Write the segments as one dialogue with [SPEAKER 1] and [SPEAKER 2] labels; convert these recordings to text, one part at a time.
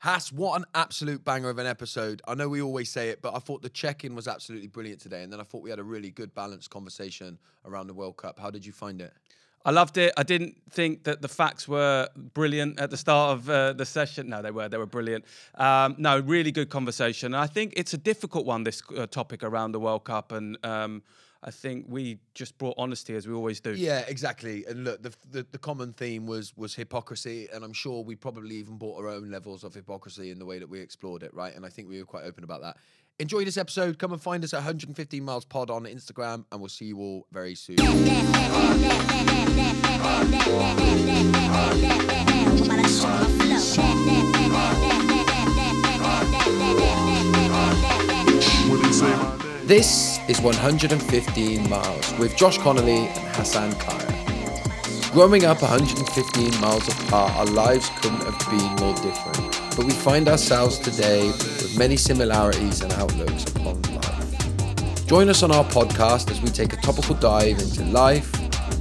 [SPEAKER 1] Haas, what an absolute banger of an episode. I know we always say it, but I thought the check in was absolutely brilliant today. And then I thought we had a really good balanced conversation around the World Cup. How did you find it?
[SPEAKER 2] I loved it. I didn't think that the facts were brilliant at the start of uh, the session. No, they were. They were brilliant. Um, no, really good conversation. I think it's a difficult one, this uh, topic around the World Cup. And um, I think we just brought honesty as we always do.
[SPEAKER 1] Yeah, exactly. And look, the, the the common theme was was hypocrisy, and I'm sure we probably even brought our own levels of hypocrisy in the way that we explored it, right? And I think we were quite open about that. Enjoy this episode. Come and find us at 115 miles pod on Instagram, and we'll see you all very soon. This is 115 Miles with Josh Connolly and Hassan Kaya. Growing up 115 miles apart, our lives couldn't have been more different, but we find ourselves today with many similarities and outlooks upon life. Join us on our podcast as we take a topical dive into life,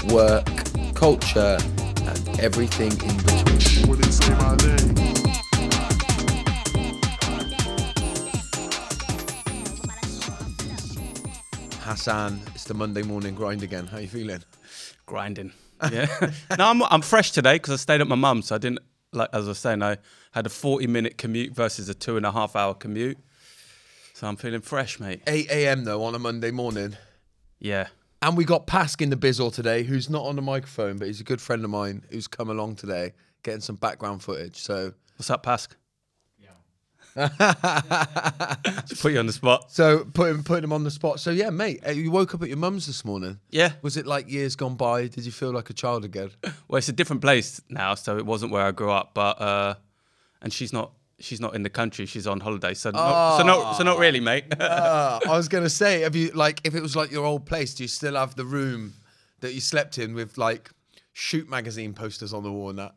[SPEAKER 1] work, culture, and everything in between. Hassan, it's the Monday morning grind again. How you feeling?
[SPEAKER 2] grinding. Yeah. no, I'm I'm fresh today because I stayed at my mum's. So I didn't like as I was saying. I had a 40 minute commute versus a two and a half hour commute. So I'm feeling fresh, mate.
[SPEAKER 1] 8 a.m. though on a Monday morning.
[SPEAKER 2] Yeah.
[SPEAKER 1] And we got Pask in the bizzle today, who's not on the microphone, but he's a good friend of mine who's come along today, getting some background footage. So,
[SPEAKER 2] What's up, Pask? Just put you on the spot.
[SPEAKER 1] so put him, put him on the spot. So yeah, mate, uh, you woke up at your mum's this morning.
[SPEAKER 2] Yeah.
[SPEAKER 1] Was it like years gone by? Did you feel like a child again?
[SPEAKER 2] Well, it's a different place now, so it wasn't where I grew up. But uh, and she's not she's not in the country. She's on holiday. So not, so not so not really, mate.
[SPEAKER 1] Uh, I was gonna say, have you like if it was like your old place, do you still have the room that you slept in with like shoot magazine posters on the wall and that?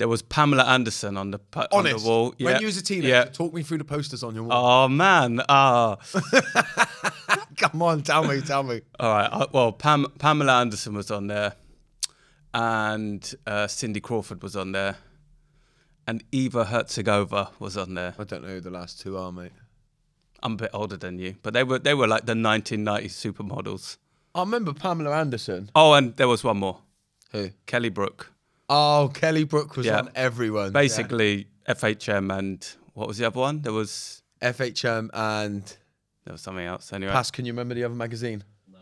[SPEAKER 2] There was Pamela Anderson on the pu- on
[SPEAKER 1] Honest.
[SPEAKER 2] the wall.
[SPEAKER 1] When you was a teenager,
[SPEAKER 2] Yeah.
[SPEAKER 1] talk me through the posters on your wall.
[SPEAKER 2] Oh man. Ah.
[SPEAKER 1] Come on, tell me, tell me.
[SPEAKER 2] All right. uh, Well, Pam, Pamela Anderson was on there, and uh, Cindy Crawford was on there, and Eva Herzegovina was on there.
[SPEAKER 1] I don't know who the last two are, mate.
[SPEAKER 2] I'm a bit older than you, but they were they were like the 1990s supermodels.
[SPEAKER 1] I remember Pamela Anderson.
[SPEAKER 2] Oh, and there was one more,
[SPEAKER 1] Who?
[SPEAKER 2] Kelly Brook.
[SPEAKER 1] Oh, Kelly Brook was
[SPEAKER 2] Yeah.
[SPEAKER 1] on everyone.
[SPEAKER 2] Basically, FHM and what was the other one? There was
[SPEAKER 1] Yeah. FHM and
[SPEAKER 2] there was something else anyway.
[SPEAKER 1] Pass. Can you remember the other magazine? No.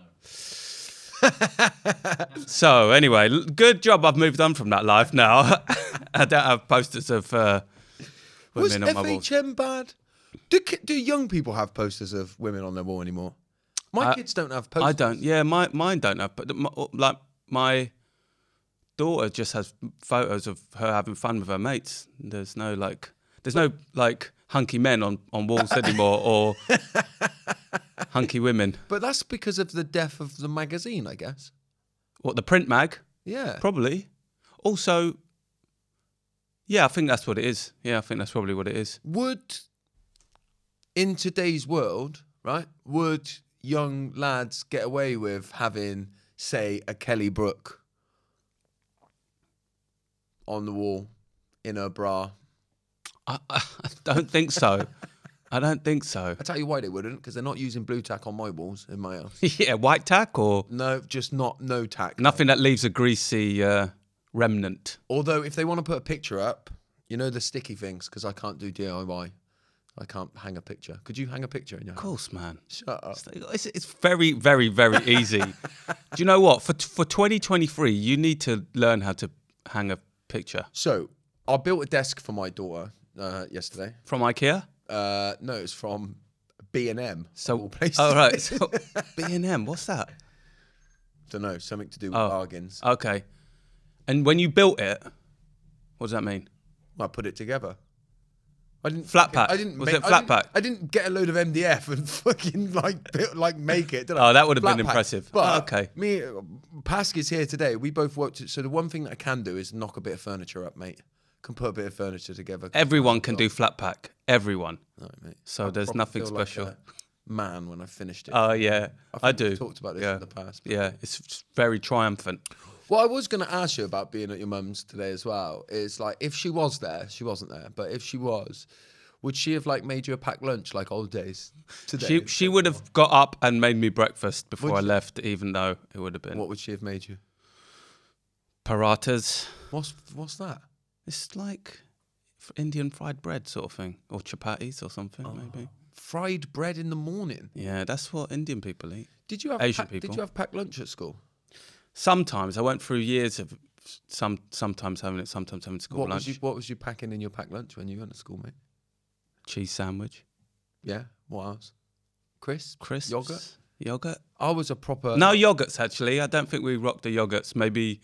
[SPEAKER 2] So anyway, l- good job. I've moved on from that life now. I don't have posters of uh,
[SPEAKER 1] Was
[SPEAKER 2] women on my wall.
[SPEAKER 1] FHM bad? Do ki- do young people have posters of women on their wall anymore? My
[SPEAKER 2] I-
[SPEAKER 1] kids don't have posters.
[SPEAKER 2] I don't. Yeah, my mine don't have. But the- my, like my daughter just has photos of her having fun with her mates. There's no like. There's no like hunky men on on walls anymore or hunky women.
[SPEAKER 1] But that's because of the death of the magazine, I guess.
[SPEAKER 2] What the print mag?
[SPEAKER 1] Yeah.
[SPEAKER 2] Probably. Also. Yeah, I think that's what it is. Yeah, I think that's probably what it is.
[SPEAKER 1] Would in today's world, right? Would young lads get away with having, say, a Kelly Brook on the wall in her bra?
[SPEAKER 2] I, I don't think so. I don't think so.
[SPEAKER 1] I tell you why they wouldn't, because they're not using Blu Tack on my walls in my house.
[SPEAKER 2] yeah, white tack or
[SPEAKER 1] No, just not no tack.
[SPEAKER 2] nothing that leaves a greasy uh, remnant.
[SPEAKER 1] Although, if they want to put a picture up, you know the sticky things, because I can't do DIY. I can't hang a picture. Could you hang a picture in your
[SPEAKER 2] Of course, man.
[SPEAKER 1] Shut up.
[SPEAKER 2] It's, it's very, very, very easy. Do you know what? For for 2023, you need to learn how to hang a picture
[SPEAKER 1] So, I built a desk for my daughter uh, yesterday.
[SPEAKER 2] from IKEA.
[SPEAKER 1] Uh, no, it's from B and M.
[SPEAKER 2] So, places. oh right, so B and M. What's that?
[SPEAKER 1] don't know, something to do with
[SPEAKER 2] Oh.
[SPEAKER 1] bargains.
[SPEAKER 2] Okay. And when you built it, what does that mean?
[SPEAKER 1] I put it together. I didn't
[SPEAKER 2] Flat pack?
[SPEAKER 1] I didn't.
[SPEAKER 2] Was
[SPEAKER 1] make,
[SPEAKER 2] it
[SPEAKER 1] I
[SPEAKER 2] flat
[SPEAKER 1] didn't-
[SPEAKER 2] pack?
[SPEAKER 1] I didn't get a load of MDF and fucking like build, like make it. Did I?
[SPEAKER 2] Oh, that would have
[SPEAKER 1] Flat
[SPEAKER 2] been
[SPEAKER 1] pack.
[SPEAKER 2] impressive.
[SPEAKER 1] But
[SPEAKER 2] Oh, okay.
[SPEAKER 1] me, Pask is here today. We both worked. So the one thing that I can do is knock a bit of furniture up, mate. Can put a bit of furniture together.
[SPEAKER 2] Everyone can do flat pack. Everyone.
[SPEAKER 1] Right, mate.
[SPEAKER 2] So
[SPEAKER 1] I
[SPEAKER 2] there's nothing
[SPEAKER 1] like
[SPEAKER 2] special.
[SPEAKER 1] a man when I finished it.
[SPEAKER 2] Oh yeah, I,
[SPEAKER 1] think
[SPEAKER 2] do.
[SPEAKER 1] talked about this
[SPEAKER 2] yeah.
[SPEAKER 1] in the past,
[SPEAKER 2] Yeah, it's very triumphant.
[SPEAKER 1] What I was going to ask you about being at your mum's today as well is like if she was there, she wasn't there, but if she was, would she have like made you a packed lunch like old days today?
[SPEAKER 2] She she would have got up and made me breakfast before
[SPEAKER 1] Would
[SPEAKER 2] I
[SPEAKER 1] you?
[SPEAKER 2] left, even though it would have been
[SPEAKER 1] what would she have made you?
[SPEAKER 2] parathas.
[SPEAKER 1] What's what's that?
[SPEAKER 2] It's like f- Indian fried bread sort of thing, or chapatis or something
[SPEAKER 1] Oh.
[SPEAKER 2] maybe.
[SPEAKER 1] Fried bread in the morning.
[SPEAKER 2] Yeah, that's what Indian people eat.
[SPEAKER 1] Did you have
[SPEAKER 2] Asian
[SPEAKER 1] pack- Did
[SPEAKER 2] people.
[SPEAKER 1] you have packed lunch at school?
[SPEAKER 2] Sometimes I went through years of some sometimes having it, sometimes having school
[SPEAKER 1] What
[SPEAKER 2] lunch.
[SPEAKER 1] was you What was you packing in your packed lunch when you went to school, mate?
[SPEAKER 2] Cheese sandwich,
[SPEAKER 1] Yeah. What else? Crisps.
[SPEAKER 2] crisps,
[SPEAKER 1] Yogurt.
[SPEAKER 2] yogurt.
[SPEAKER 1] I was a proper.
[SPEAKER 2] No yogurts actually. I don't think we rocked the yogurts. Maybe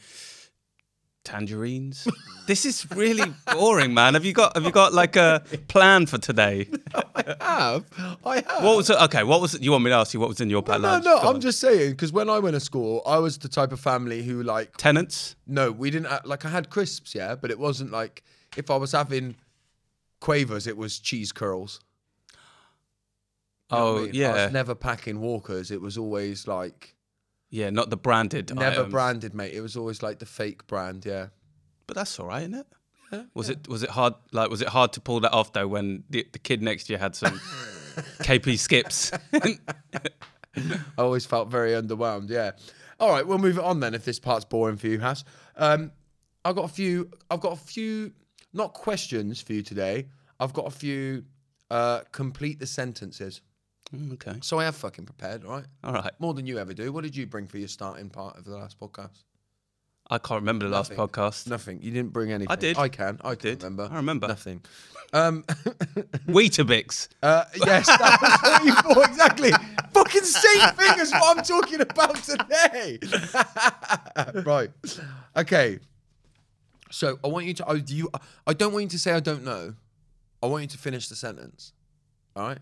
[SPEAKER 2] tangerines. this is really boring, man. Have you got Have you got like a plan for today?
[SPEAKER 1] I have. I have.
[SPEAKER 2] What was it? Okay, what was it? You want me to ask you what was in your
[SPEAKER 1] no, no, no. I'm
[SPEAKER 2] on.
[SPEAKER 1] just saying because when I went to school, I was the type of family who like
[SPEAKER 2] tenants.
[SPEAKER 1] No, we didn't. Have, like I had crisps, yeah, but it wasn't like if I was having quavers, it was cheese curls. You know what I
[SPEAKER 2] Oh
[SPEAKER 1] mean? I
[SPEAKER 2] yeah,
[SPEAKER 1] was never packing Walkers. It was always like
[SPEAKER 2] yeah, not the branded.
[SPEAKER 1] never
[SPEAKER 2] items.
[SPEAKER 1] branded, mate. It was always like the fake brand. Yeah.
[SPEAKER 2] But that's all right, isn't it?
[SPEAKER 1] Yeah,
[SPEAKER 2] Was it was it hard? Like, was it hard to pull that off though when the, the kid next to you had some KP Skips?
[SPEAKER 1] I always felt very underwhelmed. Yeah. All right, we'll move it on then. If this part's boring for you, Haas. Um, I've got a few. I've got a few. Not questions for you today. I've got a few. Uh, complete the sentences.
[SPEAKER 2] Mm, okay,
[SPEAKER 1] So I have fucking prepared. right?
[SPEAKER 2] All right.
[SPEAKER 1] More than you ever do. What did you bring for your starting part of the last podcast?
[SPEAKER 2] I can't remember the last
[SPEAKER 1] Nothing.
[SPEAKER 2] podcast.
[SPEAKER 1] Nothing. You didn't bring anything.
[SPEAKER 2] I did.
[SPEAKER 1] I can. I,
[SPEAKER 2] did.
[SPEAKER 1] remember.
[SPEAKER 2] I remember.
[SPEAKER 1] Nothing. Um,
[SPEAKER 2] Weetabix.
[SPEAKER 1] uh, yes, that was what you thought exactly. Fucking same thing as what I'm talking about today. right. Okay. So I want you to. I, do you. I don't want you to say I don't know. I want you to finish the sentence. All right.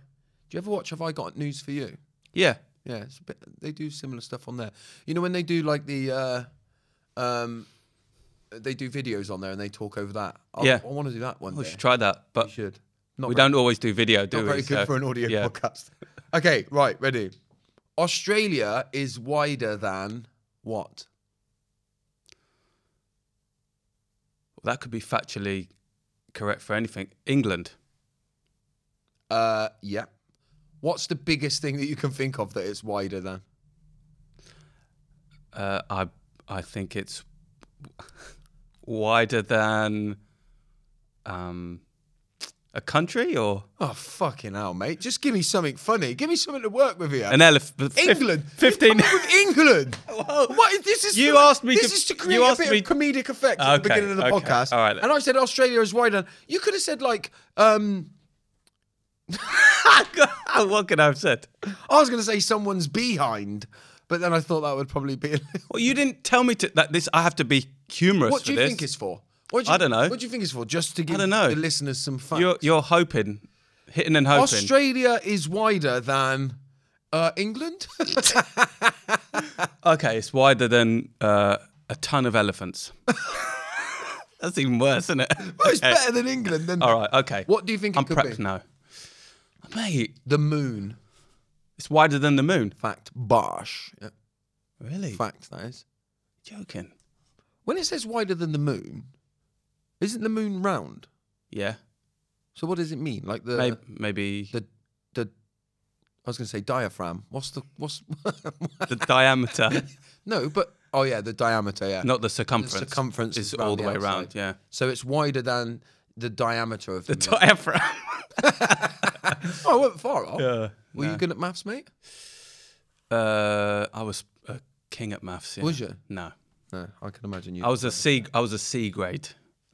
[SPEAKER 1] Do you ever watch Have I Got News for You?
[SPEAKER 2] Yeah.
[SPEAKER 1] Yeah, it's a bit, they do similar stuff on there. You know when they do like the, uh, um, they do videos on there and they talk over that. I,
[SPEAKER 2] Yeah.
[SPEAKER 1] I want to do that one
[SPEAKER 2] We
[SPEAKER 1] day.
[SPEAKER 2] should try that, but
[SPEAKER 1] should. Not
[SPEAKER 2] we
[SPEAKER 1] very,
[SPEAKER 2] don't always do video, do
[SPEAKER 1] not
[SPEAKER 2] we?
[SPEAKER 1] very good
[SPEAKER 2] So,
[SPEAKER 1] for an audio
[SPEAKER 2] yeah.
[SPEAKER 1] podcast. Okay, right, ready. Australia is wider than what?
[SPEAKER 2] That could be factually correct for anything. England.
[SPEAKER 1] Uh, yeah. What's the biggest thing that you can think of that it's wider than?
[SPEAKER 2] Uh, I I think it's wider than um, a country or
[SPEAKER 1] Oh fucking hell, mate! Just give me something funny. Give me something to work with here.
[SPEAKER 2] an elephant.
[SPEAKER 1] England,
[SPEAKER 2] Fifteen.
[SPEAKER 1] You've come up with England. what is this? Is
[SPEAKER 2] You
[SPEAKER 1] for-
[SPEAKER 2] asked me
[SPEAKER 1] This
[SPEAKER 2] to-
[SPEAKER 1] is to create a bit
[SPEAKER 2] me-
[SPEAKER 1] of comedic effect at the beginning of the
[SPEAKER 2] okay,
[SPEAKER 1] podcast.
[SPEAKER 2] all right.
[SPEAKER 1] And I said Australia is wider. You could have said like, um,
[SPEAKER 2] what could I have said?
[SPEAKER 1] I was going to say someone's behind, but then I thought that would probably be. A little...
[SPEAKER 2] Well, you didn't tell me to that. This I have to be humorous.
[SPEAKER 1] What do you
[SPEAKER 2] this.
[SPEAKER 1] think it's for? What do you,
[SPEAKER 2] I don't know.
[SPEAKER 1] What do you think it's for? Just to give
[SPEAKER 2] don't know.
[SPEAKER 1] the listeners some fun.
[SPEAKER 2] You're you're hoping, hitting and hoping.
[SPEAKER 1] Australia is wider than uh, England.
[SPEAKER 2] okay, it's wider than uh, a ton of elephants. That's even worse, isn't it?
[SPEAKER 1] well, it's
[SPEAKER 2] Okay.
[SPEAKER 1] better than England. Then
[SPEAKER 2] All right. Okay.
[SPEAKER 1] What do you think
[SPEAKER 2] I'm
[SPEAKER 1] could
[SPEAKER 2] prepped
[SPEAKER 1] be?
[SPEAKER 2] now. Mate,
[SPEAKER 1] The moon.
[SPEAKER 2] it's wider than the moon.
[SPEAKER 1] Fact. Bosh. Yeah.
[SPEAKER 2] Really?
[SPEAKER 1] Fact. That is.
[SPEAKER 2] Joking.
[SPEAKER 1] When it says wider than the moon, isn't the moon round?
[SPEAKER 2] Yeah.
[SPEAKER 1] So what does it mean? Like the
[SPEAKER 2] maybe maybe
[SPEAKER 1] the the I was going to say diaphragm. What's the what's
[SPEAKER 2] the diameter,
[SPEAKER 1] No, but oh yeah, the diameter, yeah.
[SPEAKER 2] not the circumference.
[SPEAKER 1] The circumference
[SPEAKER 2] is all the
[SPEAKER 1] the
[SPEAKER 2] way around. Yeah.
[SPEAKER 1] So it's wider than the diameter of the,
[SPEAKER 2] The diaphragm.
[SPEAKER 1] Oh, I went far off.
[SPEAKER 2] yeah.
[SPEAKER 1] Were you good at maths, mate?
[SPEAKER 2] Uh, I was a king at maths. Yeah.
[SPEAKER 1] Was you?
[SPEAKER 2] No.
[SPEAKER 1] No, I can imagine you.
[SPEAKER 2] I was a C. I was a C grade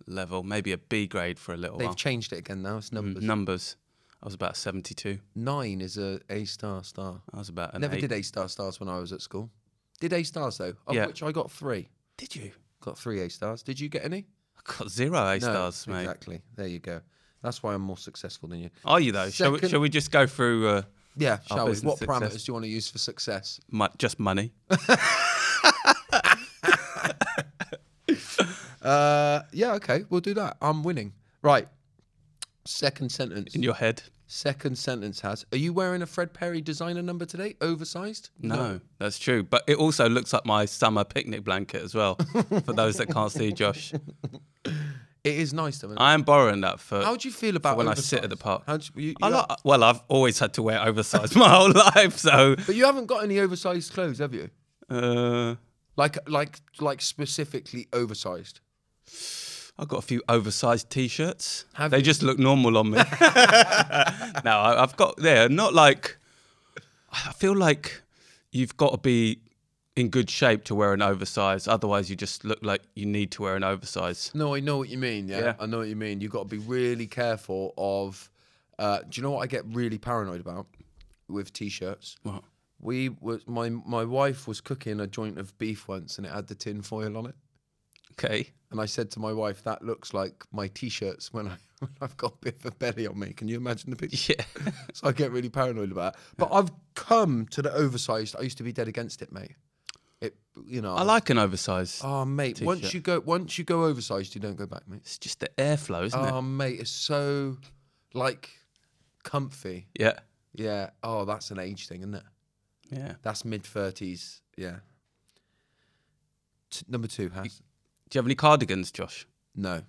[SPEAKER 2] level, maybe a B grade for a little bit.
[SPEAKER 1] They've
[SPEAKER 2] while.
[SPEAKER 1] changed it again now. It's numbers.
[SPEAKER 2] Numbers. I was about seventy-two.
[SPEAKER 1] Nine is a A star star.
[SPEAKER 2] I was about an
[SPEAKER 1] Never
[SPEAKER 2] eight.
[SPEAKER 1] did A star stars when I was at school. Did A stars though, of
[SPEAKER 2] Yeah.
[SPEAKER 1] which I got three.
[SPEAKER 2] Did you?
[SPEAKER 1] Got three A stars. Did you get any?
[SPEAKER 2] I got zero A
[SPEAKER 1] No,
[SPEAKER 2] stars, mate.
[SPEAKER 1] Exactly. There you go. That's why I'm more successful than you.
[SPEAKER 2] Are you though? Shall we, shall we just go through uh,
[SPEAKER 1] Yeah, shall we? What
[SPEAKER 2] success.
[SPEAKER 1] parameters do you want to use for success?
[SPEAKER 2] just money?
[SPEAKER 1] Uh, yeah, okay, we'll do that. I'm winning. Right. Second sentence.
[SPEAKER 2] in your head.
[SPEAKER 1] Second sentence Haas. Are you wearing a Fred Perry designer number today? Oversized?
[SPEAKER 2] No, that's true. But it also looks like my summer picnic blanket as well. for those that can't see Josh,
[SPEAKER 1] It is nice though. isn't it?
[SPEAKER 2] I am borrowing that for.
[SPEAKER 1] How do you feel about
[SPEAKER 2] when I sit at the
[SPEAKER 1] oversized?
[SPEAKER 2] park.
[SPEAKER 1] How do you, you,
[SPEAKER 2] I like, well, I've always had to wear oversized my whole life, so
[SPEAKER 1] but you haven't got any oversized clothes, have you?
[SPEAKER 2] uh,
[SPEAKER 1] Like like like specifically oversized.
[SPEAKER 2] I've got a few oversized t-shirts.
[SPEAKER 1] Have
[SPEAKER 2] they
[SPEAKER 1] you?
[SPEAKER 2] just look normal on me. no, I, I've got there. Not like I feel like you've got to be in good shape to wear an oversized. Otherwise, you just look like you need to wear an oversized.
[SPEAKER 1] No, I know what you mean. Yeah,
[SPEAKER 2] Yeah.
[SPEAKER 1] I know what you mean. You've got to be really careful of. Uh, do you know what I get really paranoid about with t-shirts?
[SPEAKER 2] What?
[SPEAKER 1] We was my my wife was cooking a joint of beef once, and it had the tin foil on it.
[SPEAKER 2] Okay.
[SPEAKER 1] And I said to my wife, "That looks like my t-shirts when I when I've got a bit of a belly on me." Can you imagine the picture?
[SPEAKER 2] Yeah.
[SPEAKER 1] so I get really paranoid about it. But I've come to the oversized. I used to be dead against it, mate. It, you know.
[SPEAKER 2] I like an oversized.
[SPEAKER 1] Oh, mate. Once
[SPEAKER 2] t-shirt.
[SPEAKER 1] you go, once you go oversized, you don't go back, mate.
[SPEAKER 2] It's just the airflow, isn't it?
[SPEAKER 1] Oh, mate, it's so like comfy.
[SPEAKER 2] Yeah.
[SPEAKER 1] Yeah. Oh, that's an age thing, isn't it?
[SPEAKER 2] Yeah.
[SPEAKER 1] That's mid thirties. Yeah. T- number two has
[SPEAKER 2] Do you have any cardigans, Josh?
[SPEAKER 1] no.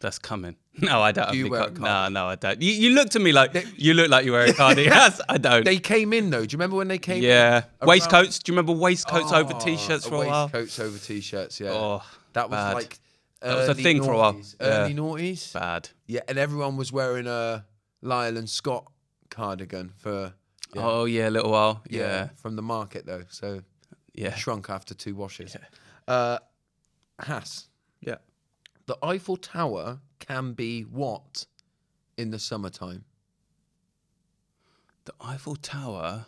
[SPEAKER 2] That's coming. No, I don't.
[SPEAKER 1] Do you wear a
[SPEAKER 2] car- no, no, I don't. You, you looked at me like
[SPEAKER 1] They-
[SPEAKER 2] you look like you wear a cardigan. yes, I don't.
[SPEAKER 1] They came in though. Do you remember when they came?
[SPEAKER 2] yeah,
[SPEAKER 1] around-
[SPEAKER 2] waistcoats. Do you remember waistcoats over
[SPEAKER 1] Oh,
[SPEAKER 2] t-shirts for a while?
[SPEAKER 1] Waistcoats over t-shirts. Yeah.
[SPEAKER 2] Oh,
[SPEAKER 1] that was
[SPEAKER 2] bad.
[SPEAKER 1] like.
[SPEAKER 2] That was a
[SPEAKER 1] early
[SPEAKER 2] thing for a while.
[SPEAKER 1] noughties.
[SPEAKER 2] Yeah.
[SPEAKER 1] Early noughties.
[SPEAKER 2] bad.
[SPEAKER 1] Yeah, and everyone was wearing a Lyle and Scott cardigan for. Yeah.
[SPEAKER 2] Oh yeah, a little while.
[SPEAKER 1] yeah,
[SPEAKER 2] Yeah,
[SPEAKER 1] from the market though. So
[SPEAKER 2] yeah,
[SPEAKER 1] shrunk after two washes. Uh, Haas,
[SPEAKER 2] yeah.
[SPEAKER 1] the Eiffel Tower can be what in the summertime?
[SPEAKER 2] The Eiffel Tower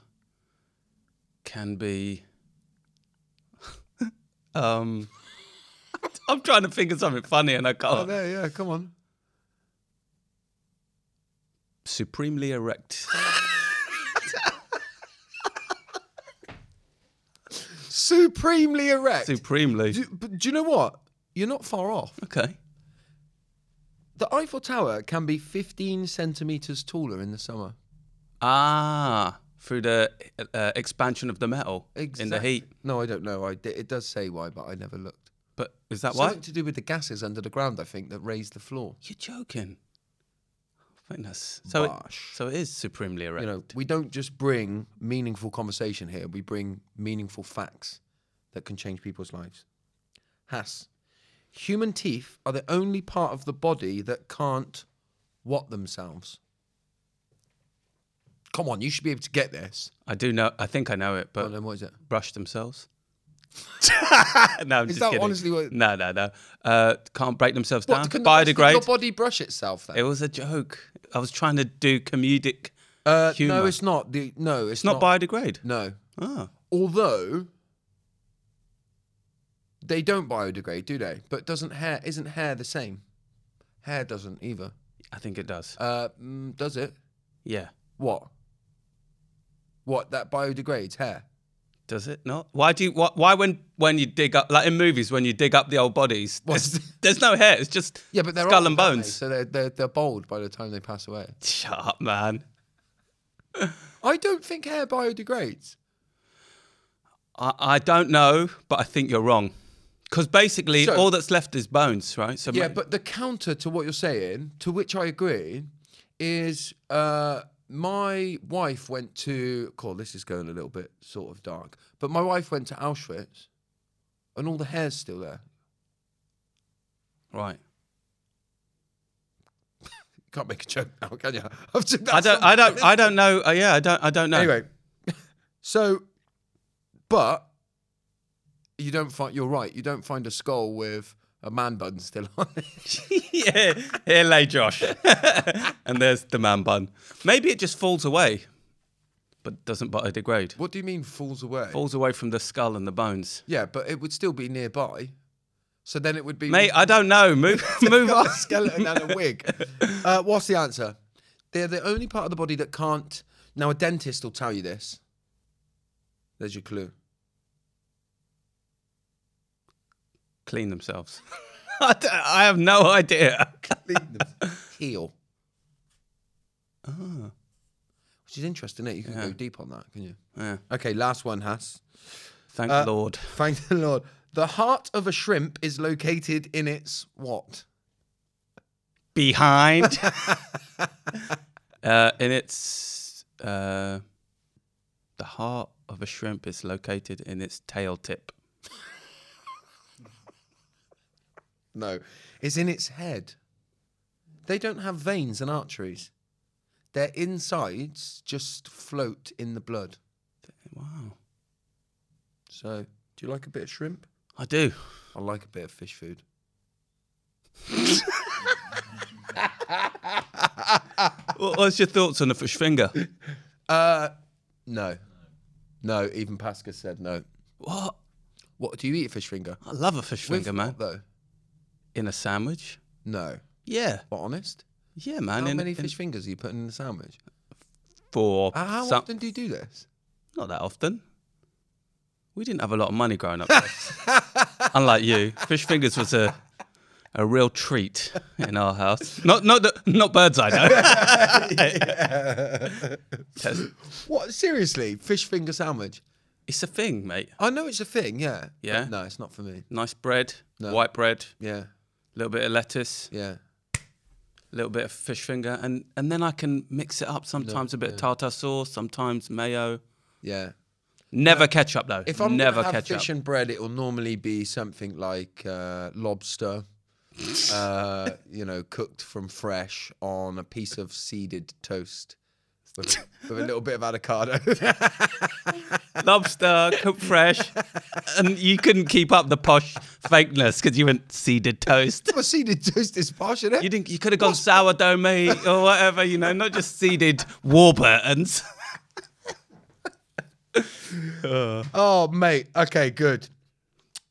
[SPEAKER 2] can be. um, I'm trying to think of something funny and I can't.
[SPEAKER 1] Oh, there, yeah, come on.
[SPEAKER 2] Supremely erect.
[SPEAKER 1] Supremely erect.
[SPEAKER 2] Supremely.
[SPEAKER 1] do, but do you know what? You're not far off.
[SPEAKER 2] Okay.
[SPEAKER 1] The Eiffel Tower can be 15 centimeters taller in the summer.
[SPEAKER 2] Ah, through the uh, expansion of the metal in the heat.
[SPEAKER 1] No, I don't know. I, it does say why, but I never looked.
[SPEAKER 2] But is that why?
[SPEAKER 1] Something to do with the gases under the ground, I think, that raise the floor.
[SPEAKER 2] You're joking. I think that's so. It, so it is supremely erect.
[SPEAKER 1] You know, we don't just bring meaningful conversation here. We bring meaningful facts that can change people's lives. Haas, human teeth are the only part of the body that can't what themselves. Come on, you should be able to get this.
[SPEAKER 2] I do know. I think I know it,
[SPEAKER 1] But
[SPEAKER 2] but
[SPEAKER 1] then what is it?
[SPEAKER 2] brush themselves. no, I'm
[SPEAKER 1] Is
[SPEAKER 2] just
[SPEAKER 1] that
[SPEAKER 2] kidding.
[SPEAKER 1] honestly what-
[SPEAKER 2] No, no, no. Uh, can't break themselves down.
[SPEAKER 1] What, can the rest of
[SPEAKER 2] Biodegrade.
[SPEAKER 1] your body brush itself then?
[SPEAKER 2] It was a joke. I was trying to do comedic.
[SPEAKER 1] uh,
[SPEAKER 2] humour.
[SPEAKER 1] no, it's not. The no, it's,
[SPEAKER 2] It's not, biodegrade.
[SPEAKER 1] No,
[SPEAKER 2] Oh,
[SPEAKER 1] although they don't biodegrade, do they? But doesn't hair isn't hair the same? Hair doesn't either.
[SPEAKER 2] I think it does.
[SPEAKER 1] Uh, mm, does it?
[SPEAKER 2] Yeah.
[SPEAKER 1] What? What that biodegrades hair?
[SPEAKER 2] Does it not? Why do you? Why, why when when you dig up like in movies when you dig up the old bodies? There's, there's no hair. It's just
[SPEAKER 1] Yeah, but they're
[SPEAKER 2] skull
[SPEAKER 1] old,
[SPEAKER 2] and
[SPEAKER 1] aren't they?
[SPEAKER 2] bones.
[SPEAKER 1] so they're, they're they're bald by the time they pass away.
[SPEAKER 2] Shut up, man.
[SPEAKER 1] I don't think hair biodegrades.
[SPEAKER 2] I, I don't know, but I think you're wrong. Because basically,
[SPEAKER 1] So-
[SPEAKER 2] all that's left is bones, right? So
[SPEAKER 1] Yeah, but the counter to what you're saying, to which I agree, is uh, my wife went to. Cool, this is going a little bit sort of dark, but my wife went to Auschwitz, and all the hair's still there.
[SPEAKER 2] right.
[SPEAKER 1] You can't make a joke now, can you?
[SPEAKER 2] I don't. I don't. I don't know. Uh, yeah, I don't. I don't know.
[SPEAKER 1] Anyway, so, but you don't find. You're right. You don't find a skull with a man bun still on it.
[SPEAKER 2] yeah. Here lay Josh, and there's the man bun. Maybe it just falls away, but doesn't biodegrade.
[SPEAKER 1] What do you mean falls away?
[SPEAKER 2] Falls away from the skull and the bones.
[SPEAKER 1] Yeah, but it would still be nearby. So then it would be
[SPEAKER 2] Mate, I don't know. Move, move on.
[SPEAKER 1] a skeleton and a wig. Uh, what's the answer? They're the only part of the body that can't. Now, a dentist will tell you this. There's your clue.
[SPEAKER 2] Clean themselves. I, I have no idea. Clean them.
[SPEAKER 1] Heal.
[SPEAKER 2] Ah,
[SPEAKER 1] which is interesting. It you can
[SPEAKER 2] Yeah.
[SPEAKER 1] go deep on that, can you?
[SPEAKER 2] yeah.
[SPEAKER 1] Okay, last one, Haas.
[SPEAKER 2] Thank
[SPEAKER 1] Uh,
[SPEAKER 2] Lord.
[SPEAKER 1] Thank the Lord. The heart of a shrimp is located in its what?
[SPEAKER 2] Behind. uh, and it's uh, the heart of a shrimp is located in its tail tip.
[SPEAKER 1] No, it's in its head. They don't have veins and arteries. Their insides just float in the blood.
[SPEAKER 2] Wow.
[SPEAKER 1] So, do you like a bit of shrimp?
[SPEAKER 2] I do.
[SPEAKER 1] I like a bit of fish food.
[SPEAKER 2] What- What's your thoughts on the fish finger?
[SPEAKER 1] Uh, no, no. Even Pascal said no.
[SPEAKER 2] What?
[SPEAKER 1] What do you eat a fish finger?
[SPEAKER 2] I love a fish finger, man.
[SPEAKER 1] though?
[SPEAKER 2] In a sandwich?
[SPEAKER 1] No.
[SPEAKER 2] Yeah.
[SPEAKER 1] But honest?
[SPEAKER 2] Yeah, man.
[SPEAKER 1] How
[SPEAKER 2] in,
[SPEAKER 1] many
[SPEAKER 2] in-
[SPEAKER 1] fish fingers are you putting in the sandwich?
[SPEAKER 2] For
[SPEAKER 1] Uh, how
[SPEAKER 2] some-
[SPEAKER 1] often do you do this?
[SPEAKER 2] Not that often. We didn't have a lot of money growing up. Unlike you, fish fingers was a a real treat in our house. Not not the, not Birds Eye though.
[SPEAKER 1] What? Seriously, fish finger sandwich?
[SPEAKER 2] It's a thing, mate.
[SPEAKER 1] I know it's a thing, yeah. but
[SPEAKER 2] Yeah?
[SPEAKER 1] No, it's not for me.
[SPEAKER 2] Nice bread,
[SPEAKER 1] No.
[SPEAKER 2] white bread,
[SPEAKER 1] Yeah,
[SPEAKER 2] little bit of lettuce,
[SPEAKER 1] yeah.
[SPEAKER 2] a little bit of fish finger, and and then I can mix it up. Sometimes a bit of tartar sauce, sometimes mayo.
[SPEAKER 1] Yeah.
[SPEAKER 2] Never ketchup though.
[SPEAKER 1] If I'm
[SPEAKER 2] never
[SPEAKER 1] have
[SPEAKER 2] ketchup.
[SPEAKER 1] fish and bread, it will normally be something like uh, lobster, uh, you know, cooked from fresh on a piece of seeded toast with, with a little bit of avocado.
[SPEAKER 2] lobster cooked fresh, and you couldn't keep up the posh fakeness because you went seeded toast.
[SPEAKER 1] well, seeded toast is posh, isn't it?
[SPEAKER 2] You didn't. You could have gone sourdough meat or whatever, you know, not just seeded Warburtons.
[SPEAKER 1] Oh, mate. Okay, good.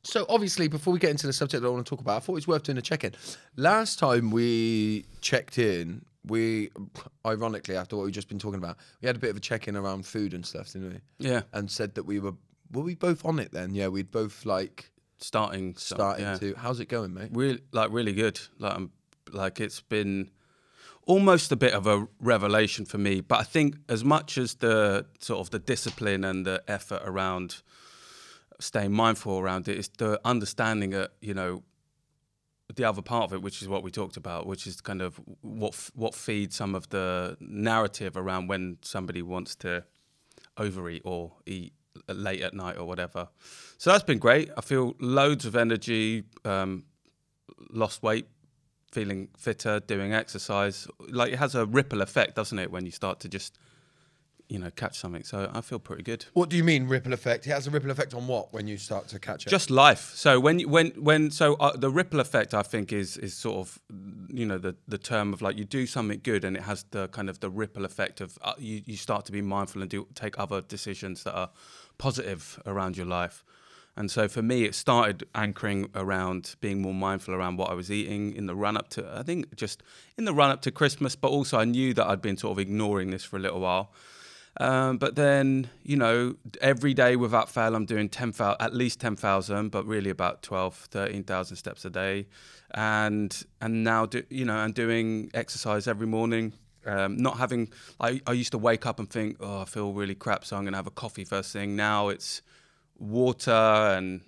[SPEAKER 1] So, obviously, before we get into the subject that I want to talk about, I thought it was worth doing a check in. Last time we checked in, we, ironically, after what we've just been talking about, we had a bit of a check in around food and stuff, didn't we?
[SPEAKER 2] Yeah,
[SPEAKER 1] And said that we were, were we both on it then? Yeah, we'd both like
[SPEAKER 2] starting. so-
[SPEAKER 1] starting
[SPEAKER 2] yeah.
[SPEAKER 1] to. How's it going, mate?
[SPEAKER 2] really like really good. Like I'm, like it's been almost a bit of a revelation for me. But I think as much as the sort of the discipline and the effort around staying mindful around it, it's the understanding that you know the other part of it, which is what we talked about, which is kind of what what feeds some of the narrative around when somebody wants to overeat or eat late at night or whatever. So that's been great. I feel loads of energy, um, lost weight, feeling fitter, doing exercise. Like it has a ripple effect, doesn't it, when you start to just, you know, catch something. So I feel pretty good.
[SPEAKER 1] What do you mean ripple effect? It has a ripple effect on what when you start to catch it?
[SPEAKER 2] Just life. So when you- when when so uh, the ripple effect, I think, is is sort of you know the the term of like you do something good and it has the kind of the ripple effect of uh, you you start to be mindful and do take other decisions that are positive around your life. And so for me, it started anchoring around being more mindful around what I was eating in the run up to, I think just in the run up to Christmas, but also I knew that I'd been sort of ignoring this for a little while. Um, but then, you know, every day without fail, I'm doing 10,000, at least 10,000, but really about 12, 13,000 steps a day. And, and now, do, you know, I'm doing exercise every morning. Um, not having, I, I used to wake up and think, oh, I feel really crap, so I'm going to have a coffee first thing. Now it's water and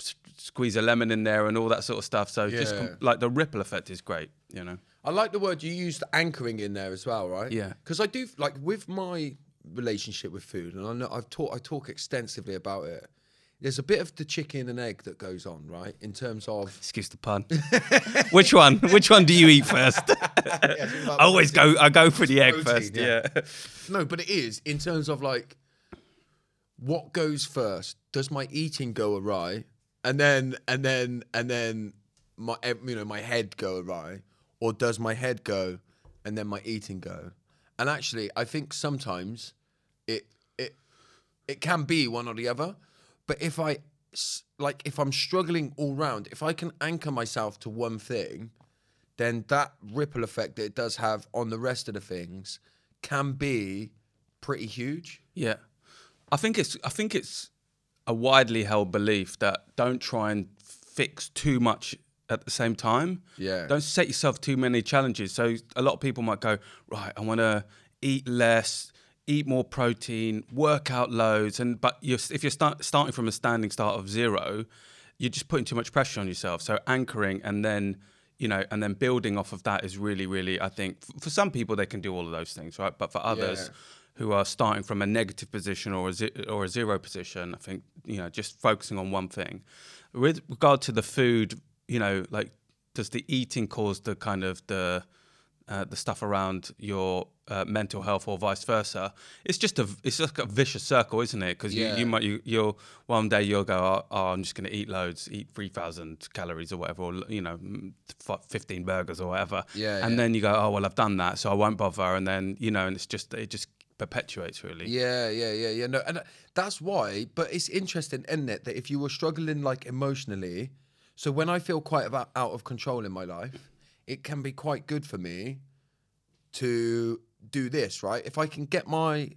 [SPEAKER 2] s- squeeze a lemon in there and all that sort of stuff. So just com- like the ripple effect is great, you know.
[SPEAKER 1] I like the word you used, anchoring in there as well, right?
[SPEAKER 2] Yeah.
[SPEAKER 1] Because I do like with my relationship with food, and I know I've taught, I talk extensively about it. There's a bit of the chicken and egg that goes on, right? In terms of
[SPEAKER 2] Excuse the pun. Which one? Which one do you eat first? I always go. I go for the egg
[SPEAKER 1] Protein,
[SPEAKER 2] first.
[SPEAKER 1] yeah.
[SPEAKER 2] Yeah.
[SPEAKER 1] no, but it is in terms of like what goes first. Does my eating go awry, and then and then and then my you know my head go awry, or does my head go and then my eating go? And actually, I think sometimes it it it can be one or the other. But if I like if I'm struggling all round, if I can anchor myself to one thing, then that ripple effect that it does have on the rest of the things can be pretty huge.
[SPEAKER 2] Yeah. I think it's. I think it's a widely held belief that don't try and fix too much at the same time.
[SPEAKER 1] Yeah.
[SPEAKER 2] Don't set yourself too many challenges. So a lot of people might go, right, I want to eat less, eat more protein, work out loads, and but you're, if you're start, starting from a standing start of zero, you're just putting too much pressure on yourself. So anchoring and then you know, and then building off of that is really, really, I think, f- for some people they can do all of those things, right? But for others
[SPEAKER 1] Yeah.
[SPEAKER 2] who are starting from a negative position or a or a zero position, I think you know, just focusing on one thing. With regard to the food, you know, like does the eating cause the kind of the uh, the stuff around your uh, mental health or vice versa. It's just a it's just a vicious circle, isn't it? Because you,
[SPEAKER 1] Yeah.
[SPEAKER 2] you might you, you'll one day you'll go, oh, oh I'm just going to eat loads, eat three thousand calories or whatever, or you know, fifteen burgers or whatever.
[SPEAKER 1] Yeah,
[SPEAKER 2] And
[SPEAKER 1] yeah.
[SPEAKER 2] then you go, oh well, I've done that, so I won't bother. And then you know, and it's just it just perpetuates really.
[SPEAKER 1] Yeah, yeah, yeah, yeah. No, and uh, that's why. But it's interesting, isn't it, that if you were struggling like emotionally, so when I feel quite about out of control in my life, it can be quite good for me to do this, right? If I can get my